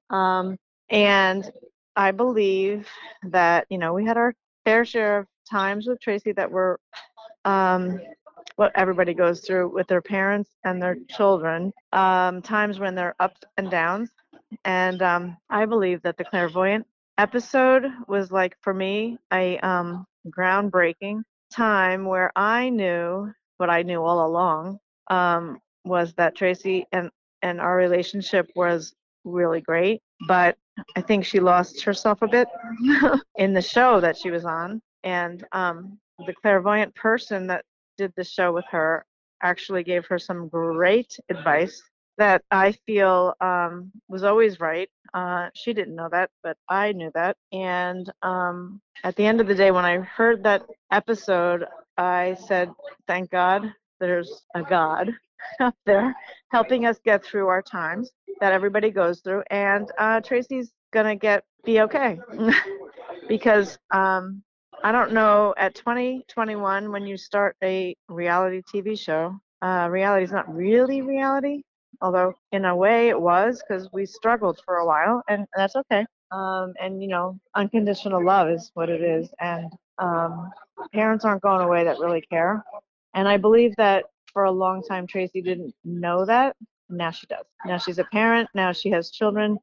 Um, and I believe that, you know, we had our fair share of times with Tracy that were um, what everybody goes through with their parents and their children, um, times when they're ups and downs. And um, I believe that the clairvoyant episode was like, for me, a um, groundbreaking time where I knew what I knew all along um, was that Tracy and, and our relationship was really great. But I think she lost herself a bit in the show that she was on. And um, the clairvoyant person that did the show with her actually gave her some great advice that I feel um, was always right. Uh, she didn't know that, but I knew that. And um, at the end of the day, when I heard that episode, I said, Thank God there's a God up there helping us get through our times that everybody goes through. And uh, Tracy's going to get be okay because um, I don't know at 2021 when you start a reality TV show. Uh, reality is not really reality, although in a way it was because we struggled for a while, and that's okay. Um, and you know, unconditional love is what it is, and um, parents aren't going away that really care. And I believe that for a long time Tracy didn't know that. Now she does. Now she's a parent. Now she has children,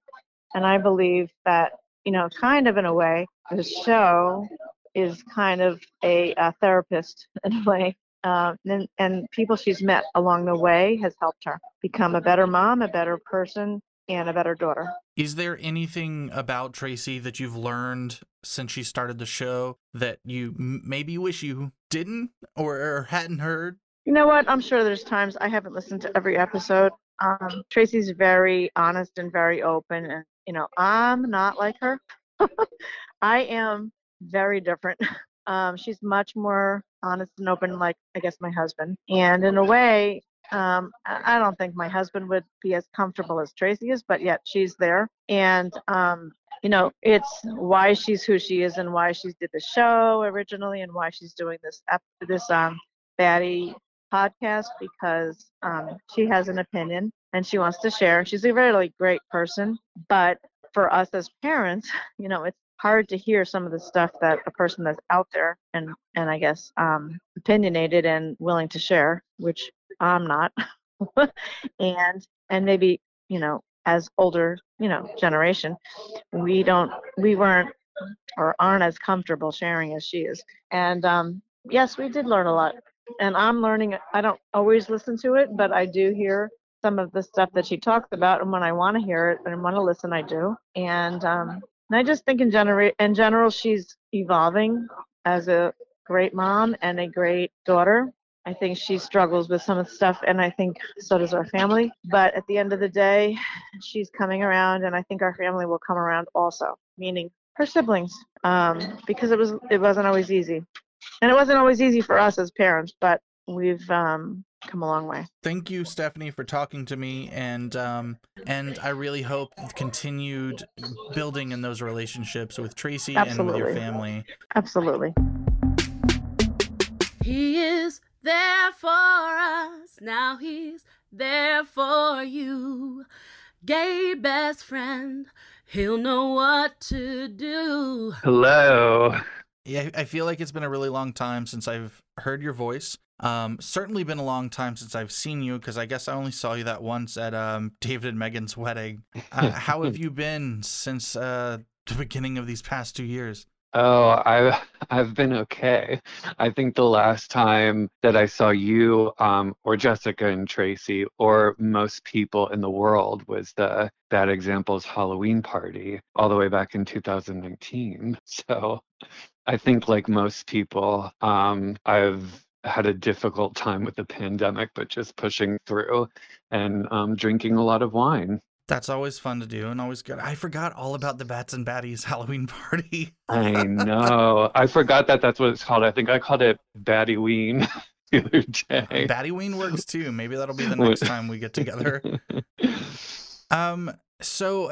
and I believe that you know, kind of in a way, the show is kind of a, a therapist in a way. Uh, and, and people she's met along the way has helped her become a better mom, a better person, and a better daughter. Is there anything about Tracy that you've learned since she started the show that you m- maybe wish you didn't or, or hadn't heard? You know what? I'm sure there's times I haven't listened to every episode. Um, Tracy's very honest and very open, and you know, I'm not like her. I am very different. Um, she's much more honest and open, like I guess my husband. And in a way, um, I don't think my husband would be as comfortable as Tracy is, but yet she's there. And um, you know, it's why she's who she is and why she did the show originally and why she's doing this this um baddie podcast because um, she has an opinion and she wants to share. She's a really great person, but for us as parents, you know, it's hard to hear some of the stuff that a person that's out there and and I guess um, opinionated and willing to share, which I'm not, and and maybe you know as older you know generation, we don't we weren't or aren't as comfortable sharing as she is, and um, yes, we did learn a lot. And I'm learning, I don't always listen to it, but I do hear some of the stuff that she talks about. And when I want to hear it and want to listen, I do. And, um, and I just think in, genera- in general, she's evolving as a great mom and a great daughter. I think she struggles with some of the stuff, and I think so does our family. But at the end of the day, she's coming around, and I think our family will come around also, meaning her siblings, um, because it was it wasn't always easy, and it wasn't always easy for us as parents. But we've um, come a long way. Thank you, Stephanie, for talking to me, and um, and I really hope continued building in those relationships with Tracy and with your family. Absolutely. He is there for us. Now he's there for you. Gay best friend. He'll know what to do. Hello. Yeah, I feel like it's been a really long time since I've heard your voice. Um, certainly been a long time since I've seen you because I guess I only saw you that once at um, David and Megan's wedding. Uh, how have you been since uh, the beginning of these past two years? Oh, I've I've been okay. I think the last time that I saw you, um, or Jessica and Tracy, or most people in the world was the Bad Examples Halloween party all the way back in 2019. So I think like most people, um, I've had a difficult time with the pandemic, but just pushing through and um, drinking a lot of wine. That's always fun to do and always good. I forgot all about the Bats and Baddies Halloween party. I know. I forgot that that's what it's called. I think I called it Battyween the other day. Battyween works too. Maybe that'll be the next time we get together. Um, so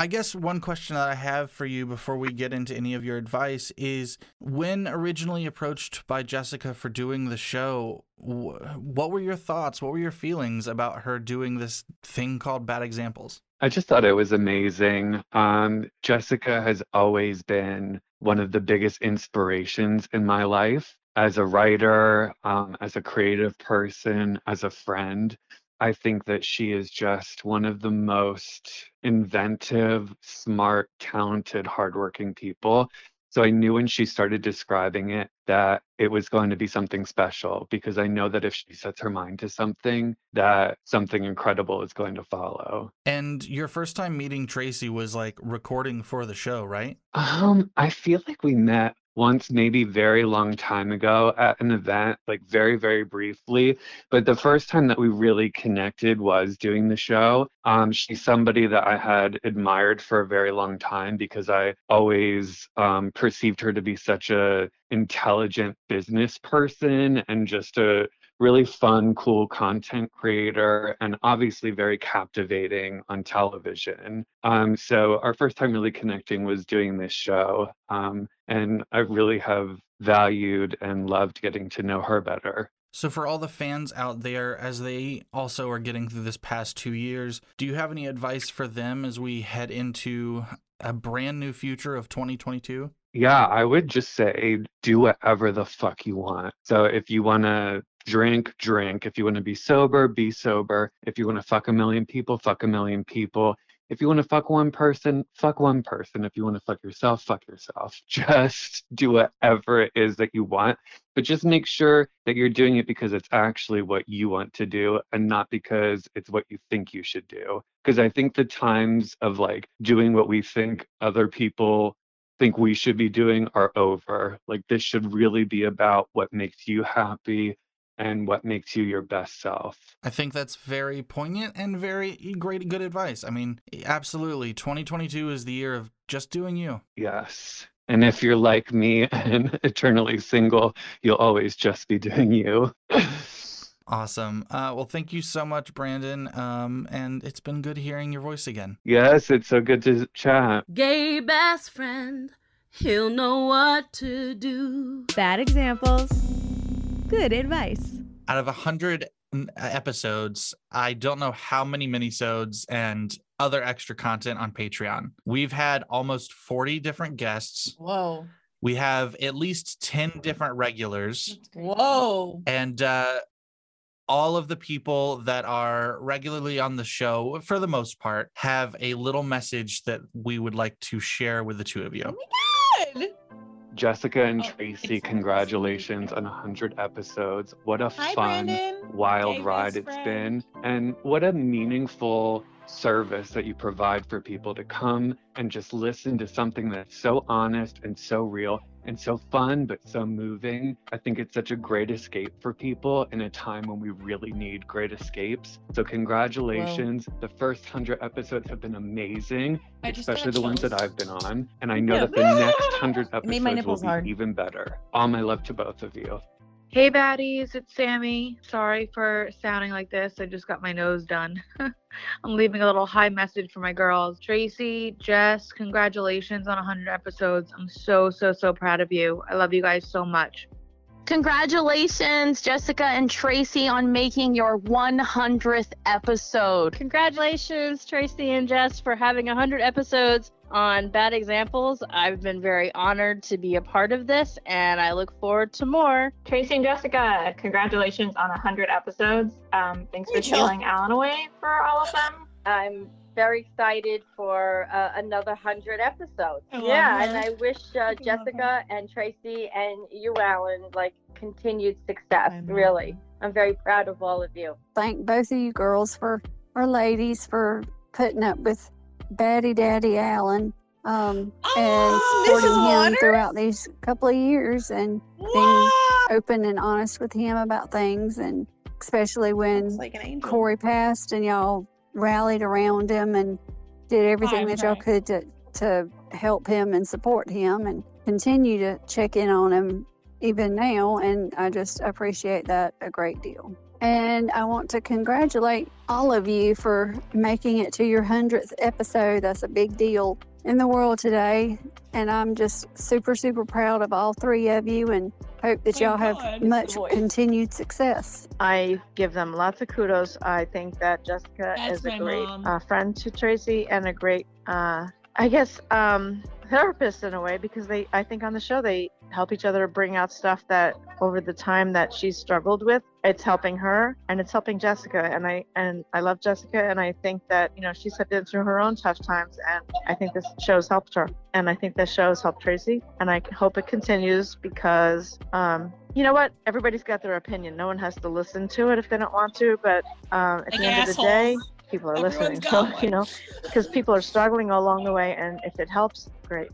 I guess one question that I have for you before we get into any of your advice is when originally approached by Jessica for doing the show, what were your thoughts? What were your feelings about her doing this thing called Bad Examples? I just thought it was amazing. Um, Jessica has always been one of the biggest inspirations in my life as a writer, um, as a creative person, as a friend. I think that she is just one of the most inventive, smart, talented, hardworking people. So I knew when she started describing it that it was going to be something special because I know that if she sets her mind to something, that something incredible is going to follow. And your first time meeting Tracy was like recording for the show, right? Um, I feel like we met once, maybe very long time ago at an event, like very, very briefly. But the first time that we really connected was doing the show. Um, she's somebody that I had admired for a very long time because I always um, perceived her to be such a intelligent business person and just a really fun, cool content creator, and obviously very captivating on television. Um, so our first time really connecting was doing this show, um, and I really have valued and loved getting to know her better. So, for all the fans out there, as they also are getting through this past two years, do you have any advice for them as we head into a brand new future of 2022? Yeah, I would just say do whatever the fuck you want. So if you want to drink, drink. If you want to be sober, be sober. If you want to fuck a million people, fuck a million people. If you want to fuck one person, fuck one person. If you want to fuck yourself, fuck yourself. Just do whatever it is that you want, but just make sure that you're doing it because it's actually what you want to do and not because it's what you think you should do. Because I think the times of like doing what we think other people think we should be doing are over. Like this should really be about what makes you happy and what makes you your best self. I think that's very poignant and very great, good advice. I mean, absolutely. 2022 is the year of just doing you. Yes. And if you're like me and eternally single, you'll always just be doing you. Awesome. Uh, well, thank you so much, Brandon. Um, and it's been good hearing your voice again. Yes, it's so good to chat. Gay best friend, he'll know what to do. Bad examples, good advice. Out of a hundred episodes, I don't know how many minisodes and other extra content on Patreon. We've had almost 40 different guests. Whoa. We have at least 10 different regulars. Whoa. And uh, all of the people that are regularly on the show, for the most part, have a little message that we would like to share with the two of you. Good. Jessica and Oh, Tracy, congratulations on 100 episodes. What a Hi, fun, Brandon. wild ride it's friend. been. And what a meaningful service that you provide for people to come and just listen to something that's so honest and so real and so fun, but so moving. I think it's such a great escape for people in a time when we really need great escapes. So, congratulations. The first 100 episodes have been amazing, I especially the ones that. I've been on. And I know Yeah. that the next 100 It made my episodes will be hard. even better. All my love to both of you. Hey baddies, it's Sammy. Sorry for sounding like this. I just got my nose done. I'm leaving a little high message for my girls. Tracy, Jess, congratulations on 100 episodes. I'm so, so, so proud of you. I love you guys so much. Congratulations, Jessica and Tracy, on making your 100th episode. Congratulations, Tracy and Jess, for having 100 episodes on Bad Examples. I've been very honored to be a part of this, and I look forward to more. Tracy and Jessica, congratulations on 100 episodes. Um, thanks for Rachel. stealing Alan away for all of them. I'm very excited for uh, another hundred episodes. I yeah, and I wish uh, Jessica and Tracy and you, Alan, like continued success. Really, I'm very proud of all of you. Thank both of you girls for, or ladies, for putting up with Batty Daddy Alan um, and Oh, supporting him Waters? throughout these couple of years and being open and honest with him about things, and especially when like an. Corey passed and y'all rallied around him and did everything that y'all crying. could to, to help him and support him and continue to check in on him even now. And I just appreciate that a great deal. And I want to congratulate all of you for making it to your 100th episode. That's a big deal in the world today. And I'm just super, super proud of all three of you and hope that Oh, y'all have much continued success. I give them lots of kudos. I think that Jessica That's is a great uh, friend to Tracy and a great, uh, I guess, um, therapist in a way because they, I think on the show they help each other bring out stuff that over the time that she's struggled with, it's helping her and it's helping Jessica. And I and I love Jessica and I think that you know she's been through her own tough times and I think this show's helped her and I think this show has helped Tracy and I hope it continues because um, you know what? Everybody's got their opinion. No one has to listen to it if they don't want to, but um, at Like the end of the day, people are Everyone's listening. So, one. you know, because people are struggling along the way, and if it helps, great.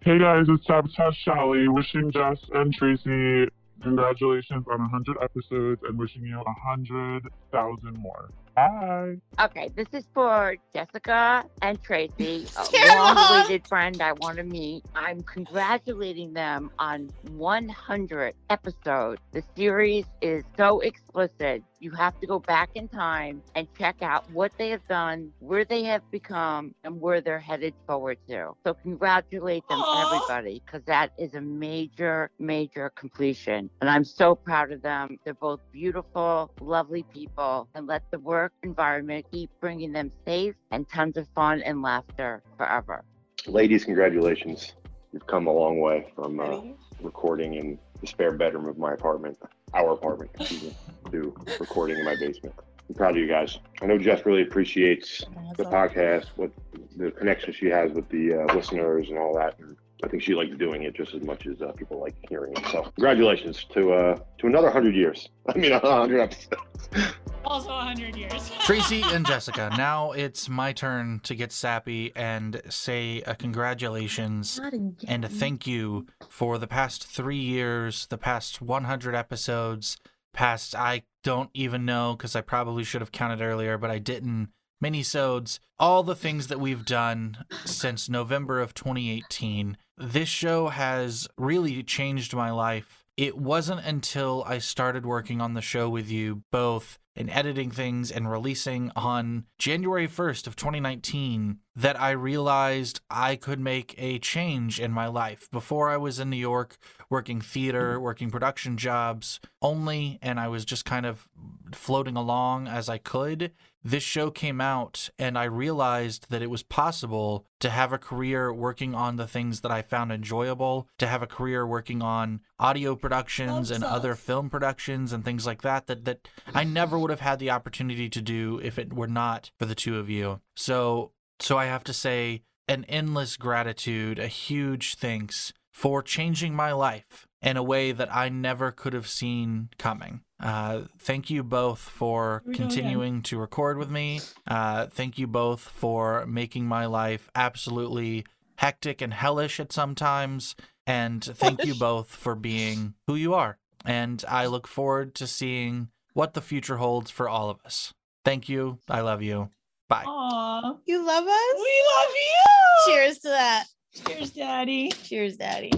Hey guys, it's Sabotage Shally, wishing Jess and Tracy congratulations on 100 episodes and wishing you 100,000 more. Bye. Okay, this is for Jessica and Tracy, a Carol! long-awaited friend I want to meet. I'm congratulating them on 100 episodes. The series is so explicit. You have to go back in time and check out what they have done, where they have become, and where they're headed forward to. So congratulate them, Aw. everybody, because that is a major, major completion. And I'm so proud of them. They're both beautiful, lovely people, and let the work environment keep bringing them safe and tons of fun and laughter forever. Ladies, congratulations. You've come a long way from uh, recording in the spare bedroom of my apartment, our apartment, me, to recording in my basement. I'm proud of you guys. I know Jess really appreciates the podcast, what the connection she has with the uh, listeners and all that. And I think she likes doing it just as much as uh, people like hearing it. So, congratulations to uh, to another hundred years. I mean, hundred episodes. Also 100 years. Tracy and Jessica, now it's my turn to get sappy and say a congratulations and a thank you for the past three years, the past 100 episodes, past, I don't even know because I probably should have counted earlier, but I didn't. Minisodes, all the things that we've done since November of 2018. This show has really changed my life. It wasn't until I started working on the show with you both and editing things and releasing on January 1st of 2019 that I realized I could make a change in my life. Before I was in New York working theater, mm-hmm. working production jobs only, and I was just kind of floating along as I could. This show came out, and I realized that it was possible to have a career working on the things that I found enjoyable, to have a career working on audio productions and other film productions and things like that, that, that I never would have had the opportunity to do if it were not for the two of you. So, so I have to say an endless gratitude, a huge thanks for changing my life in a way that I never could have seen coming. Uh, thank you both for we continuing to record with me. Uh, thank you both for making my life absolutely hectic and hellish at some times. And thank you both for being who you are. And I look forward to seeing what the future holds for all of us. Thank you. I love you. Bye. Aw. You love us? We love you. Cheers to that. Cheers, Daddy. Cheers, Daddy.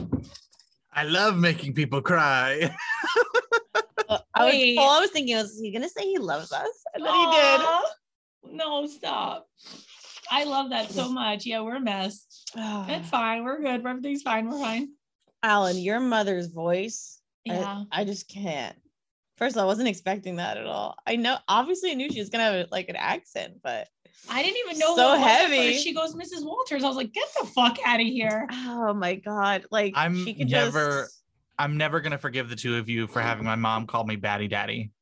I love making people cry. Uh, I was Wait. all I was thinking was, is he gonna say he loves us? And then he did. Aw. No, stop. I love that so much. Yeah, we're a mess. Ah. It's fine. We're good. Everything's fine. We're fine. Alan, your mother's voice. I- Yeah. I, just can't. First of all, I wasn't expecting that at all. I know, obviously, I knew she was gonna have like an accent, but I didn't even know So what it was at heavy. first. She goes, Mrs. Walters. I was like, get the fuck out of here. oh my god, like I'm she could never just. I'm never gonna forgive the two of you for having my mom call me Batty Daddy.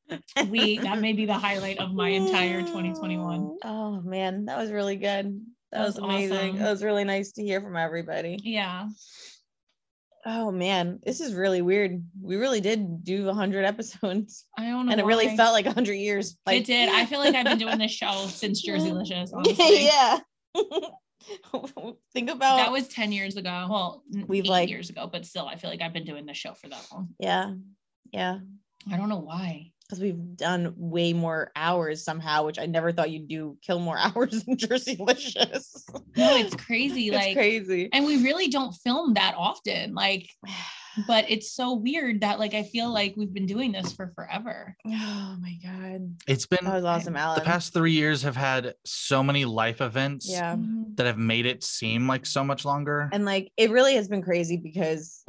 We that may be the highlight of my entire 2021. Oh man, that was really good. That, That was, was amazing. awesome. That was really nice to hear from everybody. Yeah. Oh man, this is really weird. We really did do 100 episodes. I don't know. And it really felt like 100 years. Like it did. I feel like I've been doing this show since Jersey Licious. Honestly. yeah. Think about That was 10 years ago. Well, We've, like- years ago, but still, I feel like I've been doing this show for that long. yeah, yeah. I don't know why. Because we've done way more hours somehow, which I never thought you'd do kill more hours in Jerseylicious. No, it's crazy. It's like crazy. and we really don't film that often. Like, but it's so weird that like I feel like we've been doing this for forever. Oh my god. It's been That was awesome, Alan. the past three years have had so many life events Yeah. Mm-hmm. that have made it seem like so much longer. And like it really has been crazy because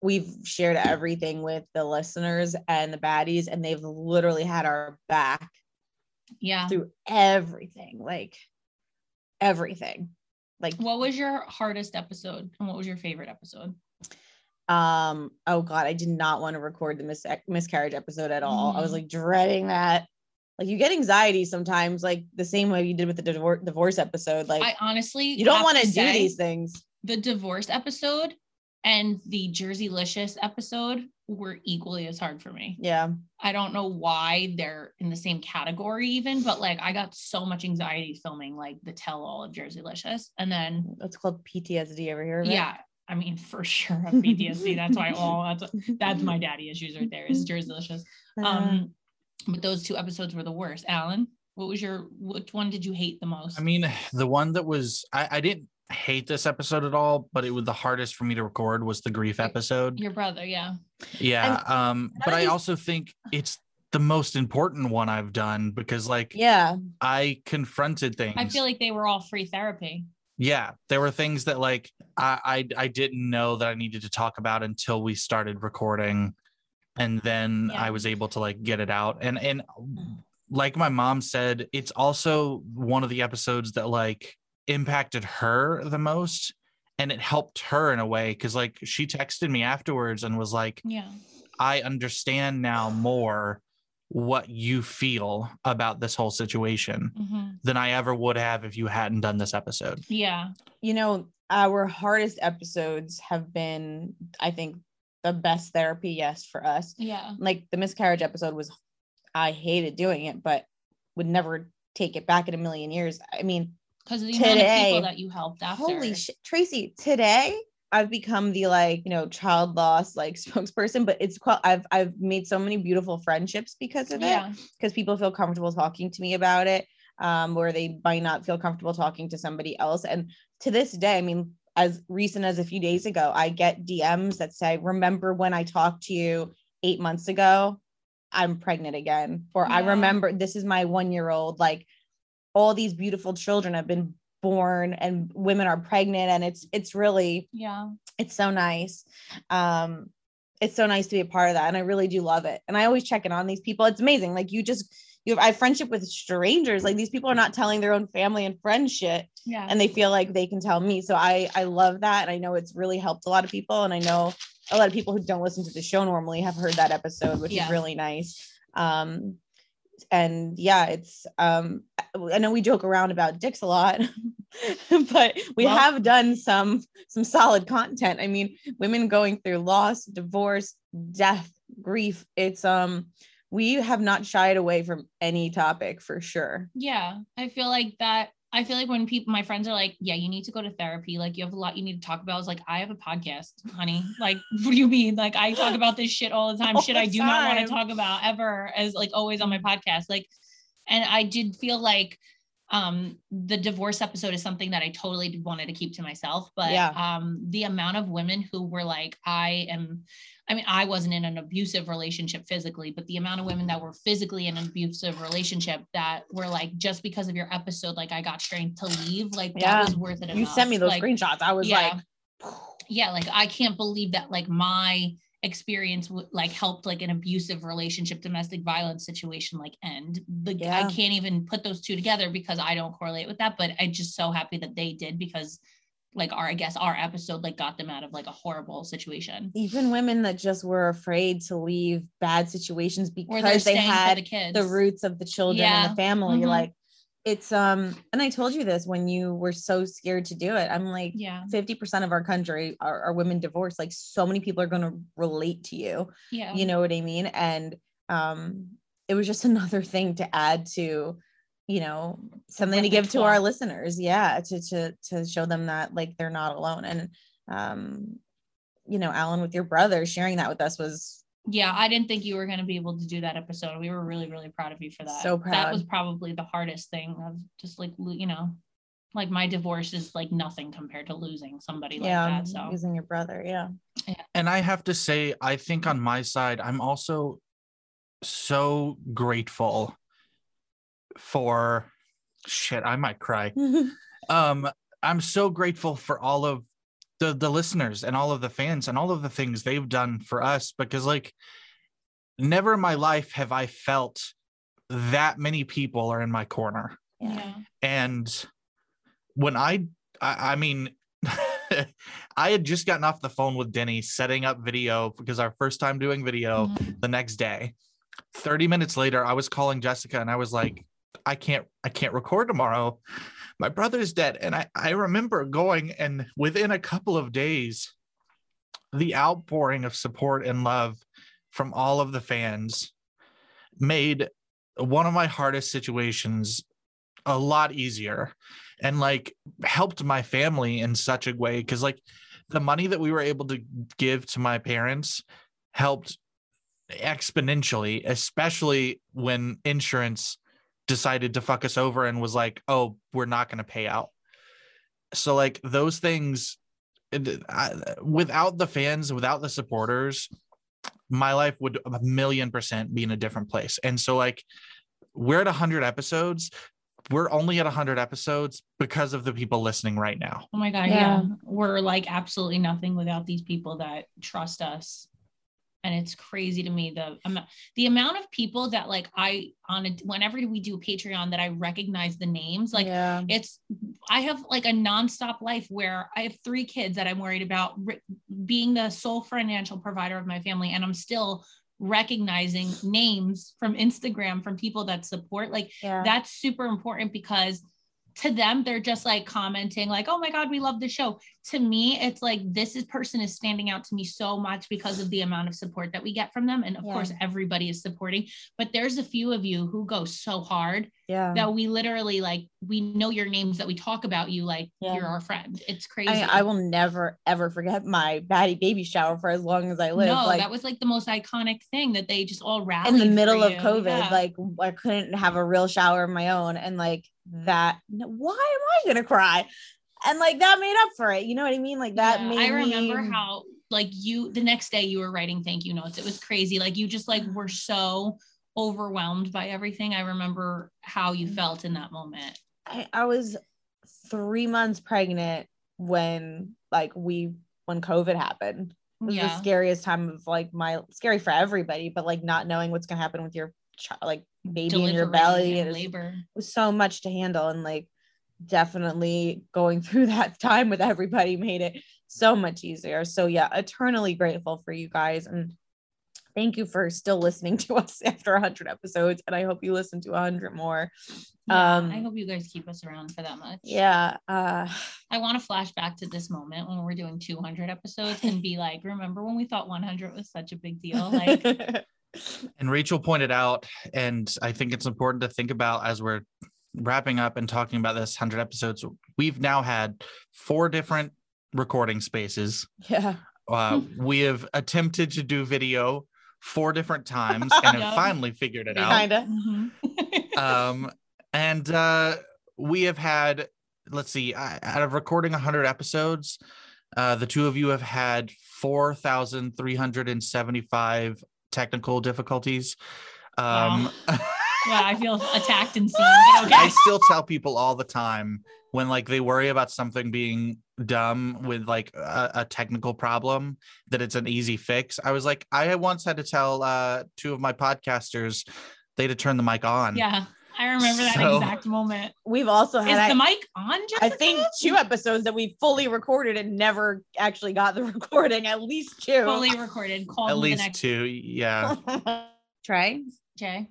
we've shared everything with the listeners and the baddies, and they've literally had our back Yeah. through everything. Like everything. Like What was your hardest episode and what was your favorite episode? Um oh god i did not want to record the mis- miscarriage episode at all i was Mhm. like dreading that like you get anxiety sometimes like the same way you did with the divorce divorce episode like I honestly you don't want to do these things The divorce episode and the Jerseylicious episode were equally as hard for me. yeah I don't know why they're in the same category even, but like I got so much anxiety filming like the tell all of Jerseylicious. And then it's called ptsd over here right? yeah, I mean for sure have PTSD. that's why all that's that's my daddy issues right there is Jerseylicious. Um but those two episodes were the worst. Alan, what was your which one did you hate the most? I mean, the one that was I, I didn't hate this episode at all, but it was the hardest for me to record was the grief episode. your brother, yeah. Yeah. Um, but of I also think it's the most important one I've done because like yeah I confronted things. I feel like they were all free therapy. Yeah, there were things that like I, I I didn't know that I needed to talk about until we started recording, and then Yeah. I was able to like get it out. And and like my mom said, it's also one of the episodes that like impacted her the most, and it helped her in a way because like she texted me afterwards and was like, Yeah. I understand now more what you feel about this whole situation Mhm. than I ever would have if you hadn't done this episode. Yeah. you know our hardest episodes have been i think the best therapy yes for us Yeah. like the miscarriage episode was i hated doing it but would never take it back in a million years i mean Because of the amount of people that you helped after. holy shit tracy today i've become the like you know child loss like spokesperson but it's quite i've i've made so many beautiful friendships because of it because people feel comfortable talking to me about it um where they might not feel comfortable talking to somebody else and to this day i mean as recent as a few days ago i get dms that say remember when i talked to you eight months ago? I'm pregnant again or i remember this is my one year old like all these beautiful children have been born and women are pregnant and it's it's really Yeah. it's so nice. Um it's so nice to be a part of that and i really do love it. And i always check in on these people. It's amazing. Like you just you have I have friendship with strangers. Like these people are not telling their own family and friends shit Yeah. and they feel like they can tell me. So i i love that and i know it's really helped a lot of people and i know a lot of people who don't listen to the show normally have heard that episode which Yeah. is really nice. Um and yeah it's um i know we joke around about dicks a lot but we Well- have done some some solid content. I mean, women going through loss, divorce, death, grief. It's um we have not shied away from any topic for sure. Yeah, I feel like that. I feel like when people, my friends are like, "Yeah, you need to go to therapy. Like, you have a lot you need to talk about." I was like, "I have a podcast, honey. Like, what do you mean? Like, I talk about this shit all the time. All shit the I do not want to talk about ever, as like always on my podcast. Like, and I did feel like um the divorce episode is something that I totally wanted to keep to myself but Yeah. um the amount of women who were like I am I mean I wasn't in an abusive relationship physically but the amount of women that were physically in an abusive relationship that were like just because of your episode like I got strength to leave like Yeah. that was worth it You enough. sent me those Like, screenshots. I was yeah. like, yeah like I can't believe that like my experience like helped like an abusive relationship domestic violence situation like end the i can't even put those two together because i don't correlate with that but i'm just so happy that they did because like our i guess our episode like got them out of like a horrible situation even women that just were afraid to leave bad situations because they had the kids. the roots of the children and the family Mhm. like it's um and i told you this when you were so scared to do it i'm like Yeah. 50% of our country are, are women divorced like so many people are going to relate to you Yeah. you know what i mean and um it was just another thing to add to you know something to give to our listeners yeah to to to show them that like they're not alone and um you know alan with your brother sharing that with us was yeah i didn't think you were going to be able to do that episode we were really really proud of you for that So proud. that was probably the hardest thing of just like you know like my divorce is like nothing compared to losing somebody yeah like that so losing your brother yeah And I have to say, I think on my side, I'm also so grateful for shit. I might cry. um, I'm so grateful for all of the the listeners and all of the fans and all of the things they've done for us because like never in my life have I felt that many people are in my corner. yeah And when I, I, I mean, I had just gotten off the phone with Denny setting up video because our first time doing video mm-hmm. the next day. 30 minutes later, I was calling Jessica and I was like, I can't, I can't record tomorrow. My brother's dead. And I, I remember going and within a couple of days, the outpouring of support and love from all of the fans made one of my hardest situations a lot easier and like helped my family in such a way because like the money that we were able to give to my parents helped exponentially especially when insurance decided to fuck us over and was like oh we're not going to pay out. So like those things I- without the fans without the supporters my life would a million percent be in a different place. And so like we're at 100 episodes. We're only at 100 episodes because of the people listening right now. Oh my god yeah. we're like absolutely nothing without these people that trust us and it's crazy to me the amount the amount of people that like i on a whenever we do patreon that i recognize the names like Yeah. it's i have like a nonstop life where i have three kids that i'm worried about ri- being the sole financial provider of my family and i'm still recognizing names from instagram from people that support like Yeah. that's super important because to them they're just like commenting like oh my god we love the show to me it's like this is person is standing out to me so much because of the amount of support that we get from them and of Yeah. course everybody is supporting but there's a few of you who go so hard Yeah. that we literally like we know your names that we talk about you like Yeah. you're our friend it's crazy I, I will never ever forget my baddie baby shower for as long as I live. no like that was like the most iconic thing that they just all rallied in the middle of. COVID, Yeah. like I couldn't have a real shower of my own, and like that. Why am I gonna cry? And like that made up for it. You know what I mean? Like that Yeah, made. I remember me- how like you the next day you were writing thank you notes. It was crazy. Like you just like were so overwhelmed by everything. I remember how you mm-hmm. felt in that moment. I, I was three months pregnant when like we when COVID happened. It was the scariest time of like my scary for everybody, but like not knowing what's gonna happen with your child, like baby in your belly, and and it was- labor. was so much to handle and like definitely going through that time with everybody made it so much easier so yeah eternally grateful for you guys and thank you for still listening to us after 100 episodes and i hope you listen to 100 more Yeah, um I hope you guys keep us around for that much. yeah uh I want to flash back to this moment when we're doing 200 episodes and be like, remember when we thought 100 was such a big deal? Like, And Rachel pointed out, and I think it's important to think about as we're wrapping up and talking about this 100 episodes, we've now had four different recording spaces. yeah Uh, we have attempted to do video four different times and have finally figured it out. kinda um and uh we have had let's see uh, out of recording 100 episodes uh the two of you have had 4375 technical difficulties. Um wow, I feel attacked and seen. but i still tell people all the time when like they worry about something being dumb with like a, a technical problem that it's an easy fix. I was like i once had to tell uh two of my podcasters they had to turn the mic on. Yeah, I remember that So- exact moment. we've also had Is I- the mic on? I think two episodes that we fully recorded and never actually got the recording. At least two. Fully recorded. Call at me the least next two yeah Trey, Jay.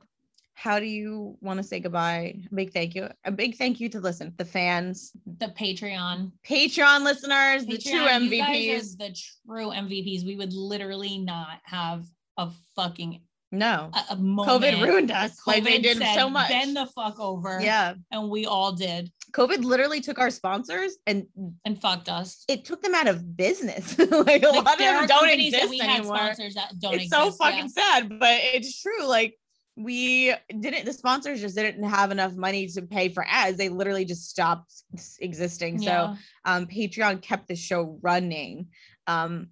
how do you want to say goodbye? A big thank you. A big thank you to listen, the fans, The Patreon. Patreon listeners, the true Patreon, you guys MVPs. are the true MVPs. We would literally not have a fucking No. a, a. COVID ruined us. Like they COVID did said, so much. Bend the fuck over. Yeah. And we all did COVID literally took our sponsors and and fucked us. It took them out of business. like a Like, lot of them don't exist that we had anymore. sponsors that don't it's so fucking yeah. sad, but it's true. Like we didn't. The sponsors just didn't have enough money to pay for ads. They literally just stopped existing. Yeah. So um, Patreon kept the show running. Um,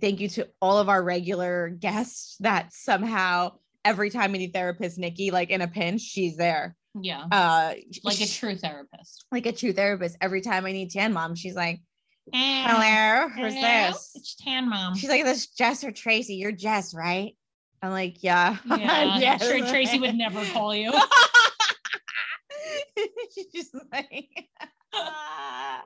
thank you to all of our regular guests that somehow every time we need therapist Nikki, like in a pinch, she's there. Yeah. Uh, like a true therapist. like a true therapist. Every time I need Tan Mom, she's like, Eh, "Hello, who's hello, this?" It's Tan Mom. She's like, "This Jess or Tracy? You're Jess, right?" I'm like, "Yeah." Yeah, Yes. sure, Tracy would never call you. She's just like, ah,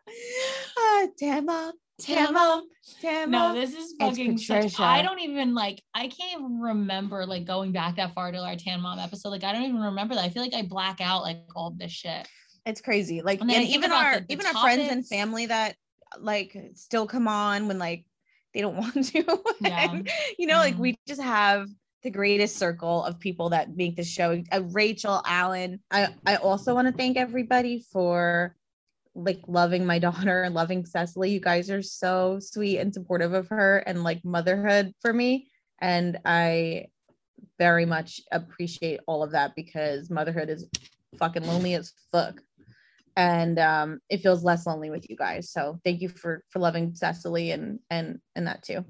"Tan Mom, Tan Mom, Tan No, this is fucking such. I don't even like. I can't even remember like going back that far to our Tan Mom episode. Like I don't even remember that. I feel like I black out like all this shit. It's crazy. Like, And and, then I think even our the- the even our friends and family that like still come on when like they don't want to. Yeah. And, you know, like we just have the greatest circle of people that make the show. Uh, Rachel, Alan. I I also want to thank everybody for like loving my daughter and loving Cecily. You guys are so sweet and supportive of her and like motherhood for me. And I very much appreciate all of that because motherhood is fucking lonely as fuck. And um it feels less lonely with you guys. So thank you for for loving Cecily and and and that too.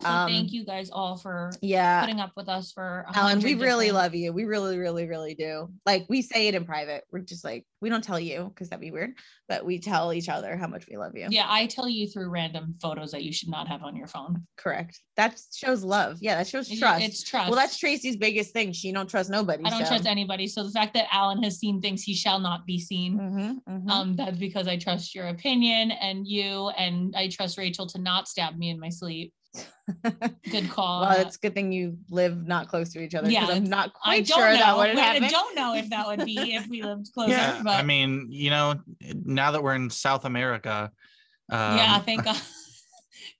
So Um, thank you guys all for yeah. putting up with us for. Alan, we really different- love you. We really, really, really do. Like we say it in private. We're just like, we don't tell you because that'd be weird, but we tell each other how much we love you. Yeah, I tell you through random photos that you should not have on your phone. Correct. That shows love. Yeah, that shows trust. it's trust. Well, that's Tracy's biggest thing. She don't trust nobody. I don't so- trust anybody. So the fact that Alan has seen things he shall not be seen, Mm-hmm, um, that's because I trust your opinion and you, and I trust Rachel to not stab me in my sleep. Good call. Well, it's a good thing you live not close to each other. Yeah, Yeah, I'm not quite don't sure know. that would but I don't know if that would be if we lived closer. Yeah, but I mean, you know, now that we're in South America, um, yeah, thank think uh,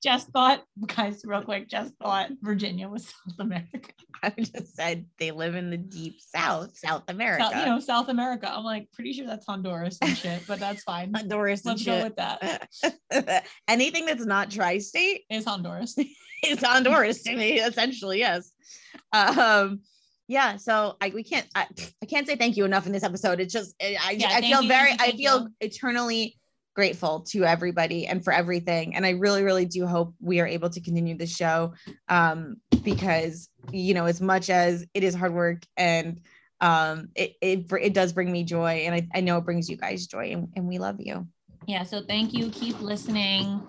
just thought, guys, real quick, just thought Virginia was South America. I just said they live in the deep South, South America. South, you know, South America. I'm like pretty sure that's Honduras and shit, but that's fine. Honduras and Let's go shit. with that. Anything that's not tri-state is Honduras. is Honduras to me, essentially. Yes. Um. Yeah. So I we can't I, I can't say thank you enough in this episode. It's just I I, Yeah, I feel you, very I feel you. eternally grateful to everybody and for everything. And I really really do hope we are able to continue the show um because you know as much as it is hard work and um it it, it does bring me joy and I, I know it brings you guys joy and, and we love you. Yeah, so thank you. Keep listening.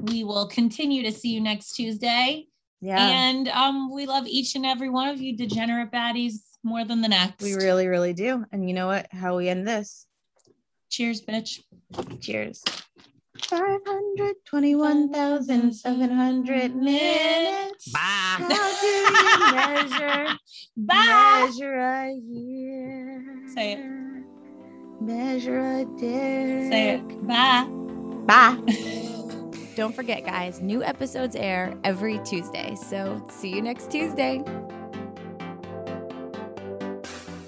We will continue to see you next Tuesday. Yeah. And um, we love each and every one of you degenerate baddies more than the next. We really, really do. And you know what? How we end this? Cheers, bitch. Cheers. 521,700 minutes. Bye. How do you measure? Bye. Measure a year. Say it. Measure a day. Say it. Bye. Bye. Don't forget, guys, new episodes air every Tuesday. So see you next Tuesday.